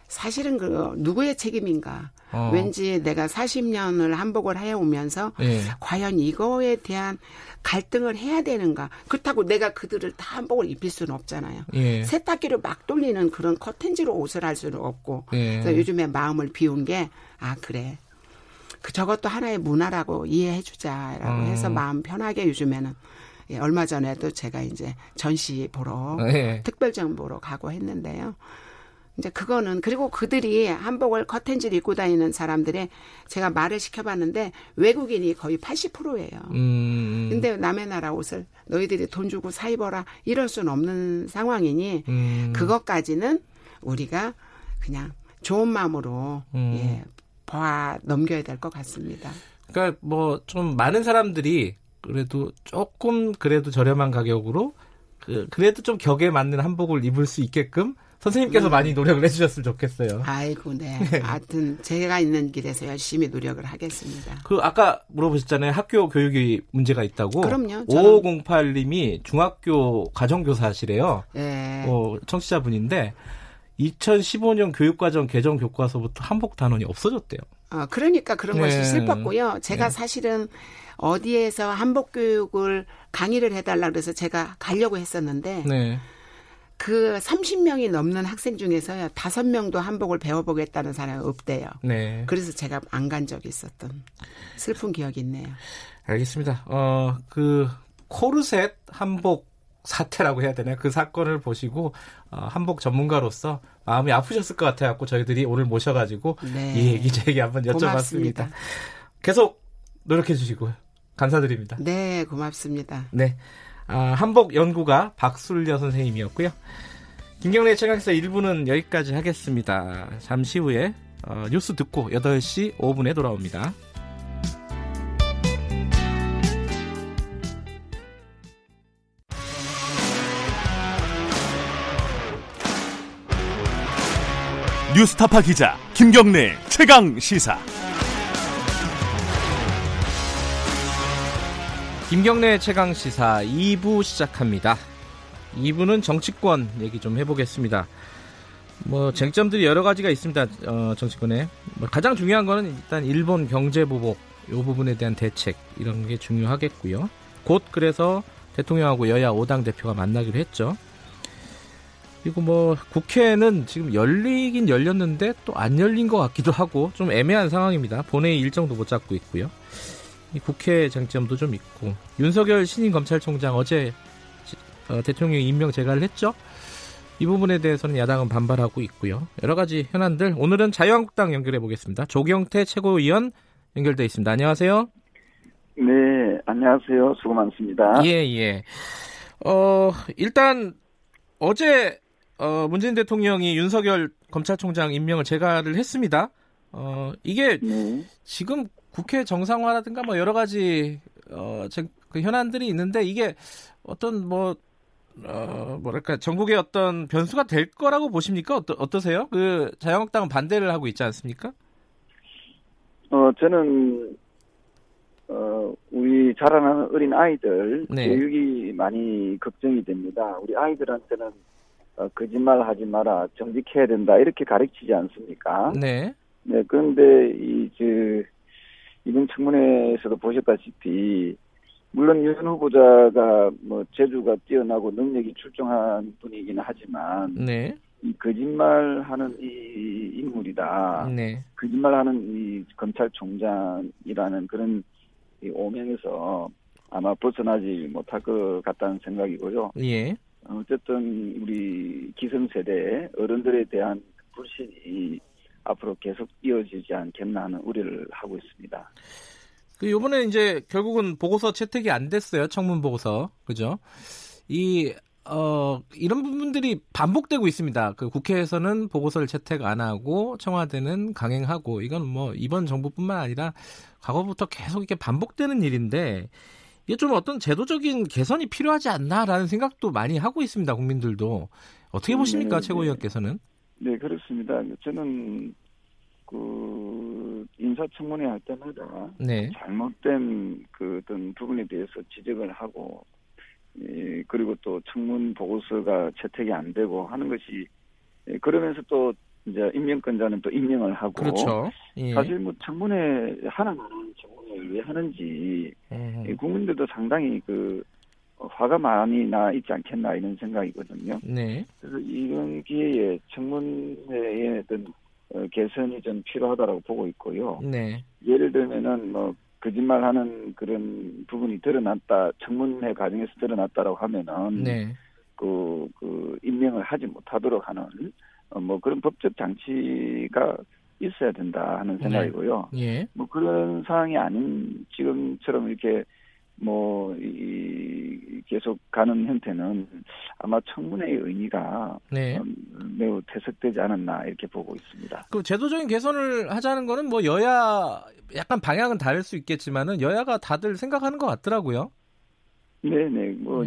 사실은 그 누구의 책임인가? 어. 왠지 내가 40년을 한복을 해 오면서 예. 과연 이거에 대한 갈등을 해야 되는가? 그렇다고 내가 그들을 다 한복을 입힐 수는 없잖아요. 예. 세탁기를 막 돌리는 그런 커튼지로 옷을 할 수는 없고. 예. 그래서 요즘에 마음을 비운 게, 아, 그래. 그 저것도 하나의 문화라고 이해해 주자라고 음. 해서 마음 편하게 요즘에는 예, 얼마 전에도 제가 이제 전시 보러 예. 특별전 보러 가고 했는데요. 이제 그거는 그리고 그들이 한복을 커튼지를 입고 다니는 사람들의 제가 말을 시켜봤는데 외국인이 거의 80%예요. 음. 근데 남의 나라 옷을 너희들이 돈 주고 사 입어라 이럴 수는 없는 상황이니 음. 그것까지는 우리가 그냥 좋은 마음으로 음. 예, 봐 넘겨야 될 것 같습니다. 그러니까 뭐 좀 많은 사람들이 그래도 조금 그래도 저렴한 가격으로 그 그래도 좀 격에 맞는 한복을 입을 수 있게끔 선생님께서 음. 많이 노력을 해주셨으면 좋겠어요. 아이고, 네. 하여튼 제가 있는 길에서 열심히 노력을 하겠습니다. 그 아까 물어보셨잖아요. 학교 교육이 문제가 있다고. 그럼요. 저는- 5508님이 중학교 가정교사시래요. 예. 어, 청취자분인데 2015년 교육과정 개정 교과서부터 한복 단원이 없어졌대요. 어, 그러니까 그런 네. 것이 슬펐고요. 제가 네. 사실은 어디에서 한복 교육을 강의를 해달라 그래서 제가 가려고 했었는데 네. 그 30명이 넘는 학생 중에서요 다섯 명도 한복을 배워보겠다는 사람이 없대요. 네. 그래서 제가 안 간 적이 있었던 슬픈 기억이 있네요. 알겠습니다. 어, 그 코르셋 한복 사태라고 해야 되나요? 그 사건을 보시고 어, 한복 전문가로서 마음이 아프셨을 것 같아 갖고 저희들이 오늘 모셔가지고 네. 이 얘기 저 얘기 한번 여쭤봤습니다. 고맙습니다. 계속 노력해 주시고요. 감사드립니다. 네, 고맙습니다. 네. 아, 한복 연구가 박술려 선생님이었고요. 김경래 최강에서 1부는 여기까지 하겠습니다. 잠시 후에 어, 뉴스 듣고 8시 5분에 돌아옵니다. 뉴스타파 기자 김경래 최강 시사. 김경래 최강 시사 2부 시작합니다. 2부는 정치권 얘기 좀 해보겠습니다. 뭐 쟁점들이 여러 가지가 있습니다. 어, 정치권에 뭐 가장 중요한 거는 일단 일본 경제 보복 이 부분에 대한 대책 이런 게 중요하겠고요. 곧 그래서 대통령하고 여야 5당 대표가 만나기로 했죠. 그리고 뭐 국회는 지금 열리긴 열렸는데 또 안 열린 것 같기도 하고 좀 애매한 상황입니다. 본회의 일정도 못 잡고 있고요. 이 국회 쟁점도 좀 있고 윤석열 신임 검찰총장 어제 어, 대통령이 임명 제가를 했죠. 이 부분에 대해서는 야당은 반발하고 있고요. 여러 가지 현안들 오늘은 자유한국당 연결해 보겠습니다. 조경태 최고위원 연결돼 있습니다. 안녕하세요. 네, 안녕하세요. 수고 많습니다. 예, 예. 어, 일단 어제 어, 문재인 대통령이 윤석열 검찰총장 임명을 제가를 했습니다. 어, 이게 네. 지금 국회 정상화라든가 뭐 여러 가지 어, 제, 그 현안들이 있는데 이게 어떤 뭐 어, 뭐랄까 전국의 어떤 변수가 될 거라고 보십니까? 어떠, 어떠세요? 그 자유한국당은 반대를 하고 있지 않습니까? 어, 저는, 어, 우리 자라나는 어린 아이들, 네. 교육이 많이 걱정이 됩니다. 우리 아이들한테는, 어, 거짓말 하지 마라, 정직해야 된다, 이렇게 가르치지 않습니까? 네, 네, 그런데, 이, 저, 이번 청문회에서도 보셨다시피, 물론 윤 후보자가 뭐 재주가 뛰어나고 능력이 출중한 분이기는 하지만 네, 이 거짓말하는 이 인물이다. 네, 거짓말하는 이 검찰총장이라는 그런 이 오명에서 아마 벗어나지 못할 것 같다는 생각이고요. 예, 어쨌든 우리 기성세대 어른들에 대한 불신이 앞으로 계속 이어지지 않겠나 하는 우려를 하고 있습니다. 그 요번에 이제 결국은 보고서 채택이 안 됐어요. 청문 보고서. 그죠? 이, 어, 이런 부분들이 반복되고 있습니다. 그 국회에서는 보고서를 채택 안 하고 청와대는 강행하고 이건 뭐 이번 정부뿐만 아니라 과거부터 계속 이렇게 반복되는 일인데 이게 좀 어떤 제도적인 개선이 필요하지 않나라는 생각도 많이 하고 있습니다. 국민들도. 어떻게 보십니까? 네, 최고위원께서는? 네, 그렇습니다. 저는 그 인사청문회 할 때마다 네. 잘못된 그 어떤 부분에 대해서 지적을 하고 예, 그리고 또 청문 보고서가 채택이 안 되고 하는 것이 예, 그러면서 또 이제 임명권자는 또 임명을 하고 그렇죠. 예. 사실 뭐 청문회 하나만한 청문회를 왜 하는지 음, 예, 국민들도 상당히 그 어, 화가 많이 나 있지 않겠나 이런 생각이거든요. 네. 그래서 이번 기회에 청문회의 어떤 어, 개선이 좀 필요하다고 보고 있고요. 네. 예를 들면은 뭐 거짓말하는 그런 부분이 드러났다 청문회 과정에서 드러났다라고 하면은 네. 그, 그 임명을 하지 못하도록 하는 어, 뭐 그런 법적 장치가 있어야 된다 하는 생각이고요. 예. 뭐 그런 상황이 아닌 지금처럼 이렇게 뭐 이, 계속 가는 형태는 아마 청문회의 의미가 네. 음, 매우 퇴색되지 않았나 이렇게 보고 있습니다. 그 제도적인 개선을 하자는 거는 뭐 여야 약간 방향은 다를 수 있겠지만은 여야가 다들 생각하는 것 같더라고요. 네네 뭐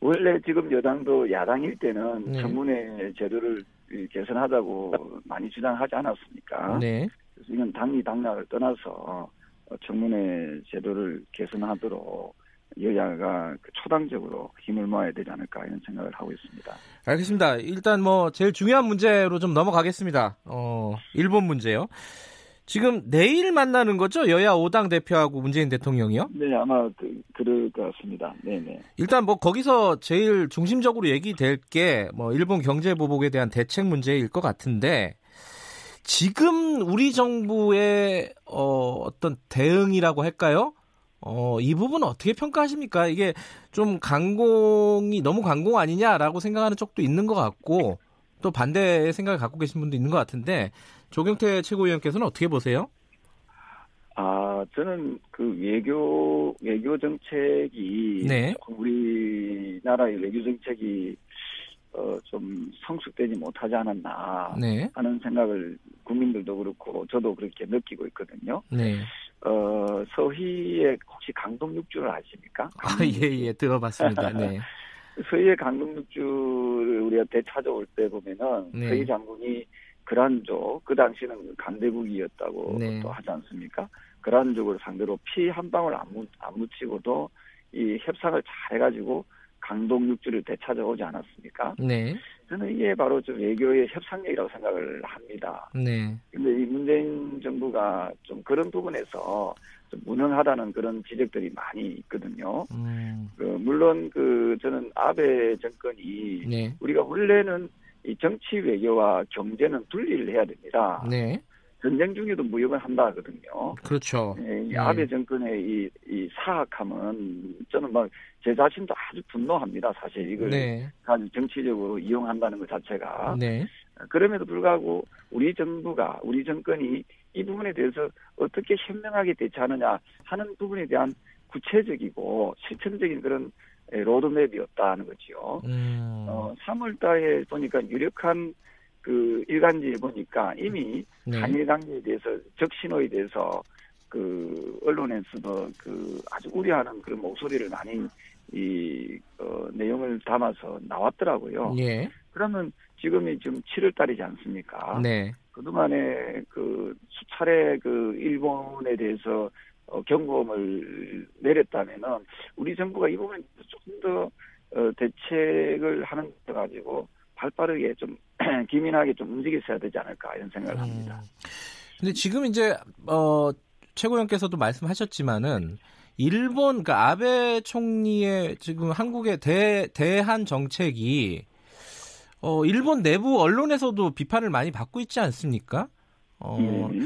원래 지금 여당도 야당일 때는 네. 청문회 제도를 이, 개선하자고 많이 주장하지 않았습니까? 네. 그래서 이건 당리 당락을 떠나서 어, 청문회 제도를 개선하도록 여야가 그 초당적으로 힘을 모아야 되지 않을까 이런 생각을 하고 있습니다. 알겠습니다. 일단 뭐 제일 중요한 문제로 좀 넘어가겠습니다. 어, 일본 문제요. 지금 내일 만나는 거죠? 여야 5당 대표하고 문재인 대통령이요? 네, 아마 그, 그럴 것 같습니다. 네네. 일단 뭐 거기서 제일 중심적으로 얘기될 게 뭐 일본 경제 보복에 대한 대책 문제일 것 같은데 지금 우리 정부의 어, 어떤 대응이라고 할까요? 어, 이 부분 어떻게 평가하십니까? 이게 좀 강공이 너무 강공 아니냐라고 생각하는 쪽도 있는 것 같고 또 반대의 생각을 갖고 계신 분도 있는 것 같은데 조경태 최고위원께서는 어떻게 보세요? 아, 저는 그 외교, 외교 정책이. 네. 우리나라의 외교 정책이, 어, 좀 성숙되지 못하지 않았나. 네, 하는 생각을 국민들도 그렇고 저도 그렇게 느끼고 있거든요. 네. 어, 서희의 혹시 강동육주를 아십니까? 아, 예, 예, 들어봤습니다. 네. 서희의 강동육주를 우리가 되찾아올 때 보면은 네. 서희 장군이 그란족 그 당시는 강대국이었다고 네. 또 하지 않습니까? 그란족을 상대로 피 한 방울 안, 묻, 안 묻히고도 이 협상을 잘 해가지고 강동 육주를 되찾아오지 않았습니까? 네. 저는 이게 바로 좀 외교의 협상력이라고 생각을 합니다. 네. 근데 이 문재인 정부가 좀 그런 부분에서 좀 무능하다는 그런 지적들이 많이 있거든요. 음. 그 물론 그 저는 아베 정권이 네. 우리가 원래는 이 정치 외교와 경제는 분리를 해야 됩니다. 네. 전쟁 중에도 무역을 한다 하거든요. 그렇죠. 예, 이 네. 아베 정권의 이, 이 사악함은 저는 막 제 자신도 아주 분노합니다. 사실 이걸 네. 아주 정치적으로 이용한다는 것 자체가 네. 그럼에도 불구하고 우리 정부가 우리 정권이 이 부분에 대해서 어떻게 현명하게 대처하느냐 하는 부분에 대한 구체적이고 실천적인 그런 에, 로드맵이었다는 거지요. 음. 어, 3월 달에 보니까 유력한 그 일간지에 보니까 이미 네. 한일 관계에 대해서 적신호에 대해서 그 언론에서도 그 아주 우려하는 그런 목소리를 많이 이 어, 내용을 담아서 나왔더라고요. 예. 그러면 지금이 지금 7월 달이지 않습니까? 네. 그동안에 그 수차례 그 일본에 대해서 어, 경고음을 내렸다면은 우리 정부가 이 부분에 조금 더 어, 대책을 하는 데 가지고 발빠르게 좀 기민하게 좀 움직였어야 되지 않을까 이런 생각을 합니다. 음. 근데 지금 이제 어 최고위원께서도 말씀하셨지만은 일본 그 아베 총리의 지금 한국의 대 대한 정책이 어 일본 내부 언론에서도 비판을 많이 받고 있지 않습니까? 어 예.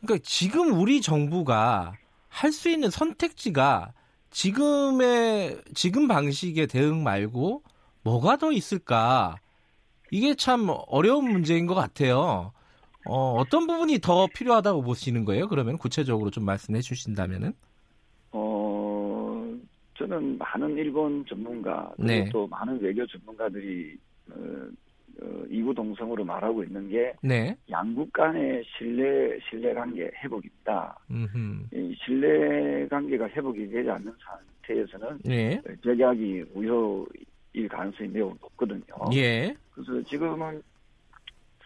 그러니까 지금 우리 정부가 할 수 있는 선택지가 지금의 지금 방식의 대응 말고 뭐가 더 있을까? 이게 참 어려운 문제인 것 같아요. 어, 어떤 부분이 더 필요하다고 보시는 거예요? 그러면 구체적으로 좀 말씀해 주신다면은? 어, 저는 많은 일본 전문가, 그리고 네. 또 많은 외교 전문가들이, 어, 어, 이구동성으로 말하고 있는 게, 네. 양국 간의 신뢰, 신뢰 관계 회복입니다. 음. 이 신뢰 관계가 회복이 되지 않는 상태에서는 네. 적약이 무효 일 가능성이 매우 높거든요. 예. 그래서 지금은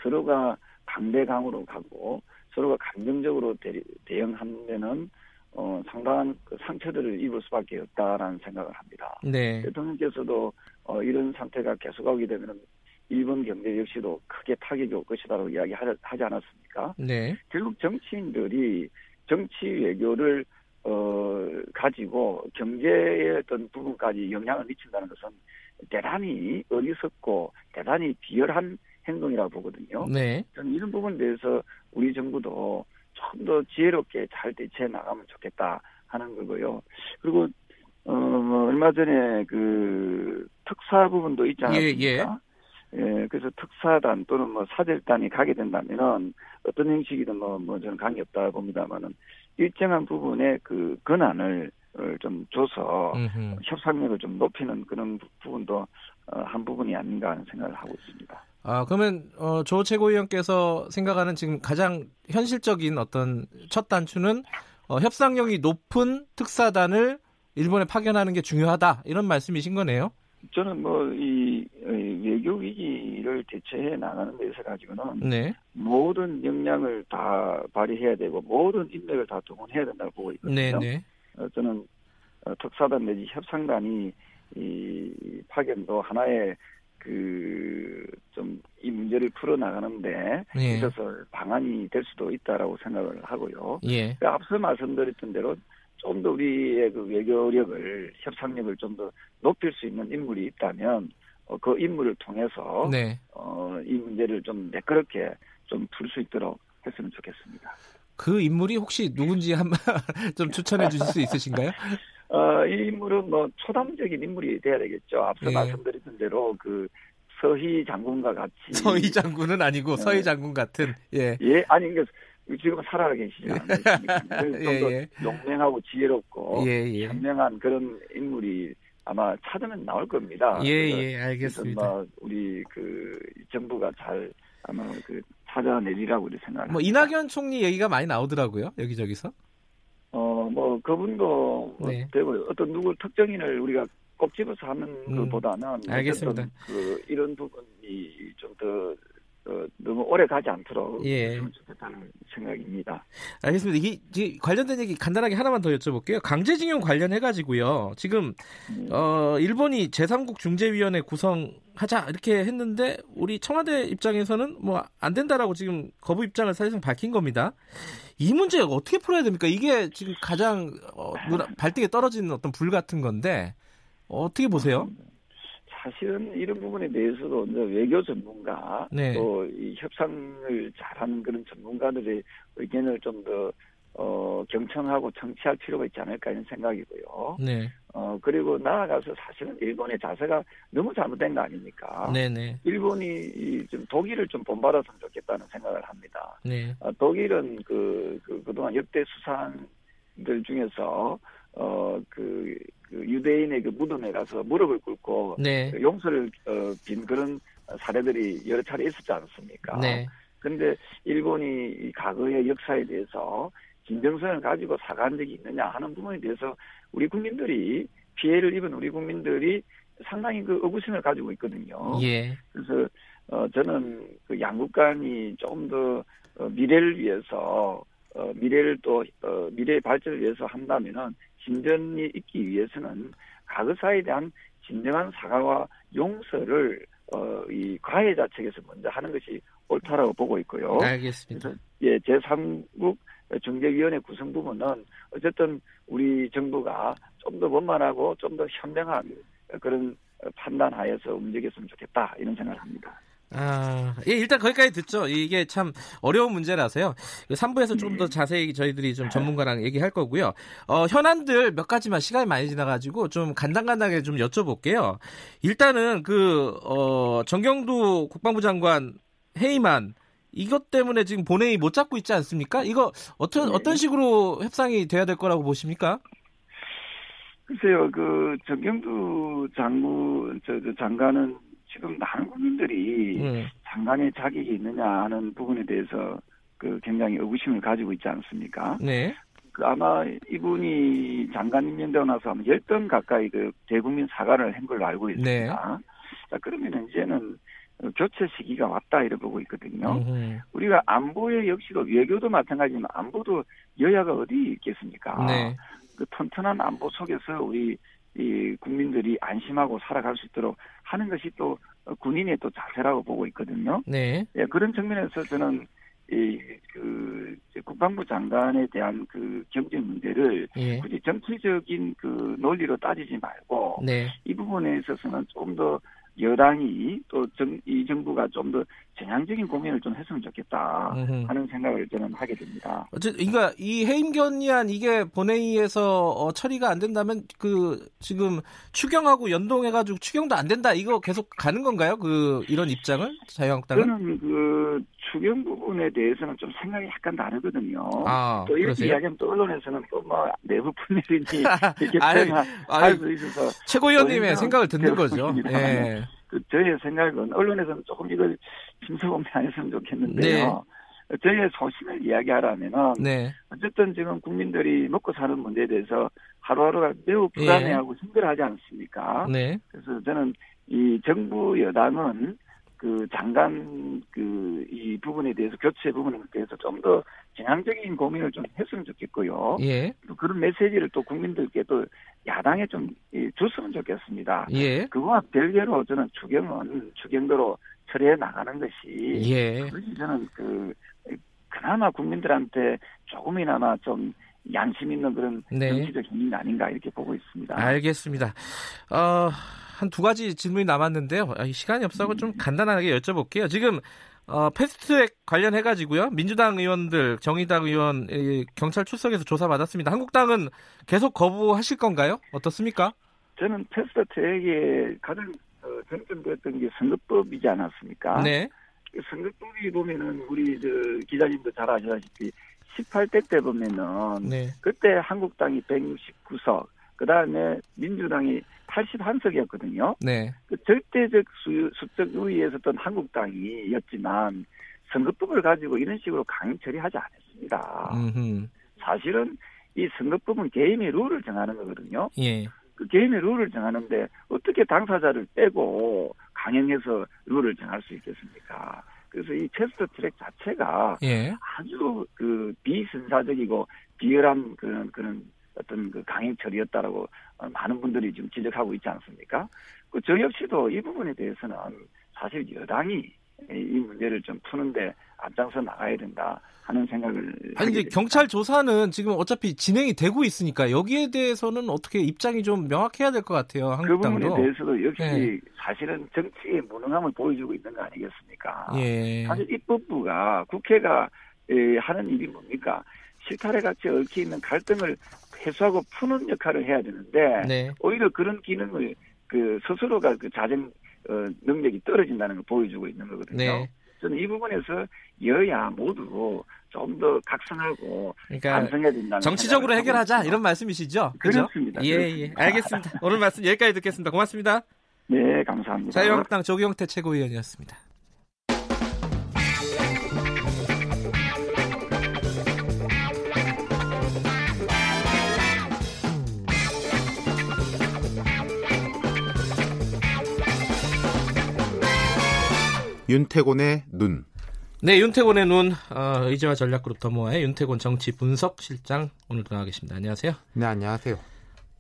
서로가 강대강으로 가고 서로가 감정적으로 대, 대응하면은 어, 상당한 그 상처들을 입을 수밖에 없다라는 생각을 합니다. 네. 대통령께서도 어, 이런 상태가 계속하게 되면 일본 경제 역시도 크게 타격이 올 것이다라고 이야기하지 않았습니까? 네. 결국 정치인들이 정치 외교를 어, 가지고 경제의 어떤 부분까지 영향을 미친다는 것은 대단히 어리석고 대단히 비열한 행동이라고 보거든요. 네. 저는 이런 부분에 대해서 우리 정부도 좀더 지혜롭게 잘 대처해 나가면 좋겠다 하는 거고요. 그리고 어, 뭐 얼마 전에 그 특사 부분도 있지 않았습니까? 예, 그래서 특사단 또는 뭐 사절단이 가게 된다면은 어떤 형식이든 뭐, 뭐 저는 관계 없다 봅니다만은 일정한 부분의 그 권한을 어, 좀 줘서 음흠. 협상력을 좀 높이는 그런 부- 부분도 어, 한 부분이 아닌가 하는 생각을 하고 있습니다. 아, 그러면 어, 조 최고위원께서 생각하는 지금 가장 현실적인 어떤 첫 단추는 어, 협상력이 높은 특사단을 일본에 파견하는 게 중요하다 이런 말씀이신 거네요. 저는 뭐이 외교 위기를 대처해 나가는 데서 가지고는 네, 모든 역량을 다 발휘해야 되고 모든 인맥을 다 동원해야 된다고 보고 있거든요. 네, 네, 어, 저는 어, 특사단 내지 협상단이 이 파견도 하나의 그 좀 이 문제를 풀어 나가는데 예, 있어서 방안이 될 수도 있다라고 생각을 하고요. 예, 그 앞서 말씀드렸던 대로 좀 더 우리의 그 외교력을 협상력을 좀 더 높일 수 있는 인물이 있다면 어, 그 인물을 통해서 네. 어, 이 문제를 좀 매끄럽게 좀 풀 수 있도록 했으면 좋겠습니다. 그 인물이 혹시 누군지 한번 좀 추천해 주실 수 있으신가요? 어, 이 인물은 뭐 초담적인 인물이 돼야 되겠죠. 앞서 예. 말씀드렸던 대로 그 서희 장군과 같이 서희 장군은 아니고 네. 서희 장군 같은 예, 예 아니 그러니까 지금 살아 계시지 않습니까? 예, 좀더 예. 용맹하고 지혜롭고 예, 예, 현명한 그런 인물이 아마 찾으면 나올 겁니다. 예, 예, 알겠습니다. 뭐 우리 그 정부가 잘 아마 그 찾아내리라고 생각합니다. 뭐 이낙연 총리 얘기가 많이 나오더라고요 여기저기서. 어뭐 그분도 뭐 네. 되고 어떤 누구 특정인을 우리가 꼭 집어서 하는 음, 것보다는 알겠습니다. 그 이런 부분이 좀더 어, 너무 오래 가지 않도록 예. 좋겠다는 생각입니다. 알겠습니다. 이게, 이게 관련된 얘기 간단하게 하나만 더 여쭤볼게요. 강제징용 관련해 가지고요. 지금 네. 어, 일본이 제3국 중재위원회 구성하자 이렇게 했는데 우리 청와대 입장에서는 뭐 안 된다라고 지금 거부 입장을 사실상 밝힌 겁니다. 이 문제 어떻게 풀어야 됩니까? 이게 지금 가장 어, 눈- 발등에 떨어지는 어떤 불 같은 건데 어떻게 보세요? 사실은 이런 부분에 대해서도 이제 외교 전문가 네. 또이 협상을 잘하는 그런 전문가들의 의견을 좀더 어, 경청하고 청취할 필요가 있지 않을까 이런 생각이고요. 네, 어 그리고 나아가서 사실은 일본의 자세가 너무 잘못된 거 아닙니까? 네, 네, 일본이 이좀 독일을 좀 본받았으면 좋겠다는 생각을 합니다. 네, 어, 독일은 그, 그, 그동안 역대 수상들 중에서, 어, 그, 그 유대인의 그 무덤에 가서 무릎을 꿇고 네, 용서를, 어, 빈 그런 사례들이 여러 차례 있었지 않습니까? 네, 근데 일본이 이 과거의 역사에 대해서 진정성을 가지고 사과한 적이 있느냐 하는 부분에 대해서 우리 국민들이 피해를 입은 우리 국민들이 상당히 그 의구심을 가지고 있거든요. 예, 그래서 어 저는 그 양국 간이 조금 더 어, 미래를 위해서 어 미래를 또 어, 미래의 발전을 위해서 한다면은 진전이 있기 위해서는 과거사에 대한 진정한 사과와 용서를 어 이 가해자 측에서 먼저 하는 것이 옳다라고 보고 있고요. 알겠습니다. 예, 제3국 중재위원회 구성 부분은 어쨌든 우리 정부가 좀 더 원만하고 좀 더 현명한 그런 판단하에서 움직였으면 좋겠다 이런 생각을 합니다. 아, 예, 일단 거기까지 듣죠. 이게 참 어려운 문제라서요. 3부에서 좀더 자세히 저희들이 좀 전문가랑 얘기할 거고요. 어, 현안들 몇 가지만 시간이 많이 지나가지고 좀 간단간단하게 좀 여쭤볼게요. 일단은 그, 어, 정경두 국방부 장관 해임안 이것 때문에 지금 본회의 못 잡고 있지 않습니까? 이거 어떤, 네. 어떤 식으로 협상이 돼야 될 거라고 보십니까? 글쎄요, 그 정경두 장군 저, 저 장관은 지금 많은 국민들이 음, 장관의 자격이 있느냐 하는 부분에 대해서 그 굉장히 의구심을 가지고 있지 않습니까? 네. 그 아마 이분이 장관 임명되고 나서 아마 10번 가까이 그 대국민 사과를 한 걸로 알고 있습니다. 네. 자, 그러면 이제는 어, 교체 시기가 왔다 이래 보고 있거든요. 음흠. 우리가 안보에 역시도 외교도 마찬가지지만 안보도 여야가 어디 있겠습니까? 네. 그 튼튼한 안보 속에서 우리 이 국민들이 안심하고 살아갈 수 있도록 하는 것이 또 어, 군인의 또 자세라고 보고 있거든요. 네. 예, 그런 측면에서 저는 이그 국방부 장관에 대한 그 경제 문제를 예. 굳이 정치적인 그 논리로 따지지 말고 네. 이 부분에 있어서는 좀더 여당이 또 이 정부가 좀 더 전향적인 고민을 좀 했으면 좋겠다. 하는 생각을 저는 하게 됩니다. 어쨌든 그러니까 이 해임 견의안 이게 본회의에서 어, 처리가 안 된다면 그 지금 추경하고 연동해가지고 추경도 안 된다 이거 계속 가는 건가요? 그 이런 입장을 자유한국당은? 저는 그 추경 부분에 대해서는 좀 생각이 약간 다르거든요. 아 또 이렇게 그러세요? 이야기하면 또 언론에서는 또 뭐 내부 분열이니 이렇게 아니, 표현할 아니, 수 있어서 최고위원님의 생각을 듣는 거죠. 예. 그 저희의 생각은 언론에서는 조금 이걸 심사공개 안 했으면 좋겠는데요. 저희의 소신을 이야기하라면은 네. 어쨌든 지금 국민들이 먹고 사는 문제에 대해서 하루하루가 매우 불안해하고 힘들어하지 않습니까? 네. 그래서 저는 이 정부 여당은 그 장관 그 이 부분에 대해서 교체 부분에 대해서 좀더 전향적인 고민을 좀 했으면 좋겠고요. 예. 또 그런 메시지를 또 국민들께 또 야당에 좀 이, 줬으면 좋겠습니다. 예. 그거와 별개로 저는 추경은 추경도로 처리해 나가는 것이 예. 그것이 저는 그 그나마 국민들한테 조금이나마 좀 양심 있는 그런 네. 정치적 힘이 아닌가 이렇게 보고 있습니다. 알겠습니다. 어, 한 두 가지 질문이 남았는데요. 아, 시간이 없어서 좀 간단하게 여쭤볼게요. 지금 어, 패스트트랙 관련해 가지고요. 민주당 의원들, 정의당 의원, 이, 경찰 출석해서 조사 받았습니다. 한국당은 계속 거부하실 건가요? 어떻습니까? 저는 패스트 트랙에 가장 어, 쟁점됐던 게 선거법이지 않았습니까? 네. 그 선거법이 보면은 우리 저 기자님도 잘 아시다시피 18대 때 보면은 네. 그때 한국당이 169석, 그 다음에 민주당이 81석이었거든요. 네. 그 절대적 수, 수적 우위에 섰던 한국당이었지만 선거법을 가지고 이런 식으로 강행 처리하지 않았습니다. 음흠. 사실은 이 선거법은 게임의 룰을 정하는 거거든요. 예. 그 게임의 룰을 정하는데 어떻게 당사자를 빼고 강행해서 룰을 정할 수 있겠습니까? 그래서 이 패스트 트랙 자체가 예. 아주 그 비선사적이고 비열한 그런 그런 어떤 그 강행 처리였다라고 많은 분들이 지금 지적하고 있지 않습니까? 그 저 역시도 이 부분에 대해서는 사실 여당이 이 문제를 좀 푸는데 앞장서 나가야 된다 하는 생각을 아니 이제 하게 경찰 조사는 지금 어차피 진행이 되고 있으니까 여기에 대해서는 어떻게 입장이 좀 명확해야 될 것 같아요. 그 부분에 한국당도. 대해서도 역시 네. 사실은 정치의 무능함을 보여주고 있는 거 아니겠습니까? 예. 사실 입법부가 국회가 에, 하는 일이 뭡니까? 실타래 같이 얽혀 있는 갈등을 해소하고 푸는 역할을 해야 되는데 네. 오히려 그런 기능을 그 스스로가 그 자정 어, 능력이 떨어진다는 걸 보여주고 있는 거거든요. 네. 저는 이 부분에서 여야 모두 좀 더 각성하고 그러니까 반성해야 된다는 정치적으로 해결하자. 이런 말씀이시죠? 그렇습니다. 예, 예. 그렇습니다. 알겠습니다. 오늘 말씀 여기까지 듣겠습니다. 고맙습니다. 네, 감사합니다. 자유한국당 조경태 최고위원이었습니다. 윤태곤의 눈. 네, 윤태곤의 눈 어, 의제와 전략그룹 더모아의 윤태곤 정치 분석 실장 오늘도 나와 계십니다. 안녕하세요. 네, 안녕하세요.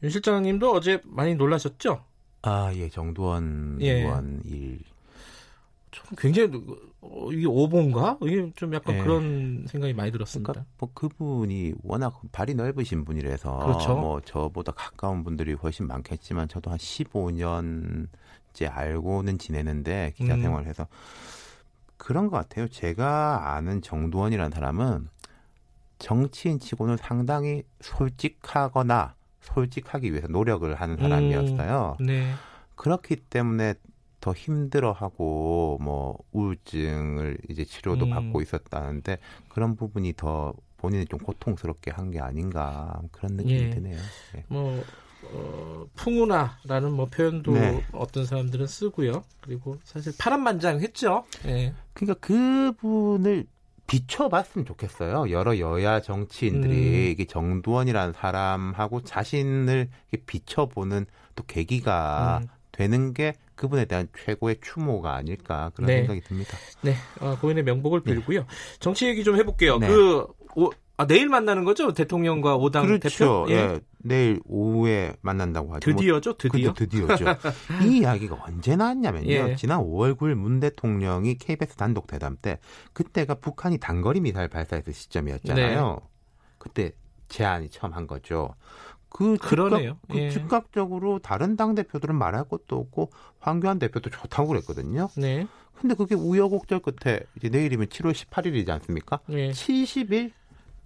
윤 실장님도 어제 많이 놀라셨죠? 아, 예, 정두원 예. 의원 일. 좀 굉장히 어, 이게 오본가? 이게 좀 약간 예. 그런 생각이 많이 들었습니다. 그러니까 뭐 그분이 워낙 발이 넓으신 분이라서 그렇죠. 뭐 저보다 가까운 분들이 훨씬 많겠지만 저도 한 15년 째 알고는 지내는데 기자 음. 생활해서 그런 것 같아요. 제가 아는 정두원이라는 사람은 정치인 치고는 상당히 솔직하거나 솔직하기 위해서 노력을 하는 사람이었어요. 네. 그렇기 때문에 더 힘들어하고 뭐 우울증을 이제 치료도 음. 받고 있었다는데 그런 부분이 더 본인이 좀 고통스럽게 한 게 아닌가 그런 느낌이 예. 드네요. 예. 뭐 어, 풍우나라는 뭐 표현도 네. 어떤 사람들은 쓰고요. 그리고 사실 파란만장했죠. 예. 그러니까 그분을 비춰봤으면 좋겠어요. 여러 여야 정치인들이 음. 이게 정두원이라는 사람하고 자신을 비춰보는 또 계기가 음. 되는 게 그분에 대한 최고의 추모가 아닐까 그런 네. 생각이 듭니다. 네. 어, 고인의 명복을 빌고요. 정치 얘기 좀 해볼게요. 네. 그 오, 아, 내일 만나는 거죠? 대통령과 오당 그렇죠. 대표? 예. 내일 오후에 만난다고 하죠. 뭐 드디어죠, 드디어. 근데 드디어죠. 이 이야기가 언제 나왔냐면요. 예. 지난 5월 9일 문 대통령이 KBS 단독 대담 때 그때가 북한이 단거리 미사일 발사했을 시점이었잖아요. 네. 그때 제안이 처음 한 거죠. 그 그러네요. 즉각, 그 예. 즉각적으로 다른 당 대표들은 말할 것도 없고 황교안 대표도 좋다고 그랬거든요. 네. 근데 그게 우여곡절 끝에 이제 내일이면 7월 18일이지 않습니까? 예. 70일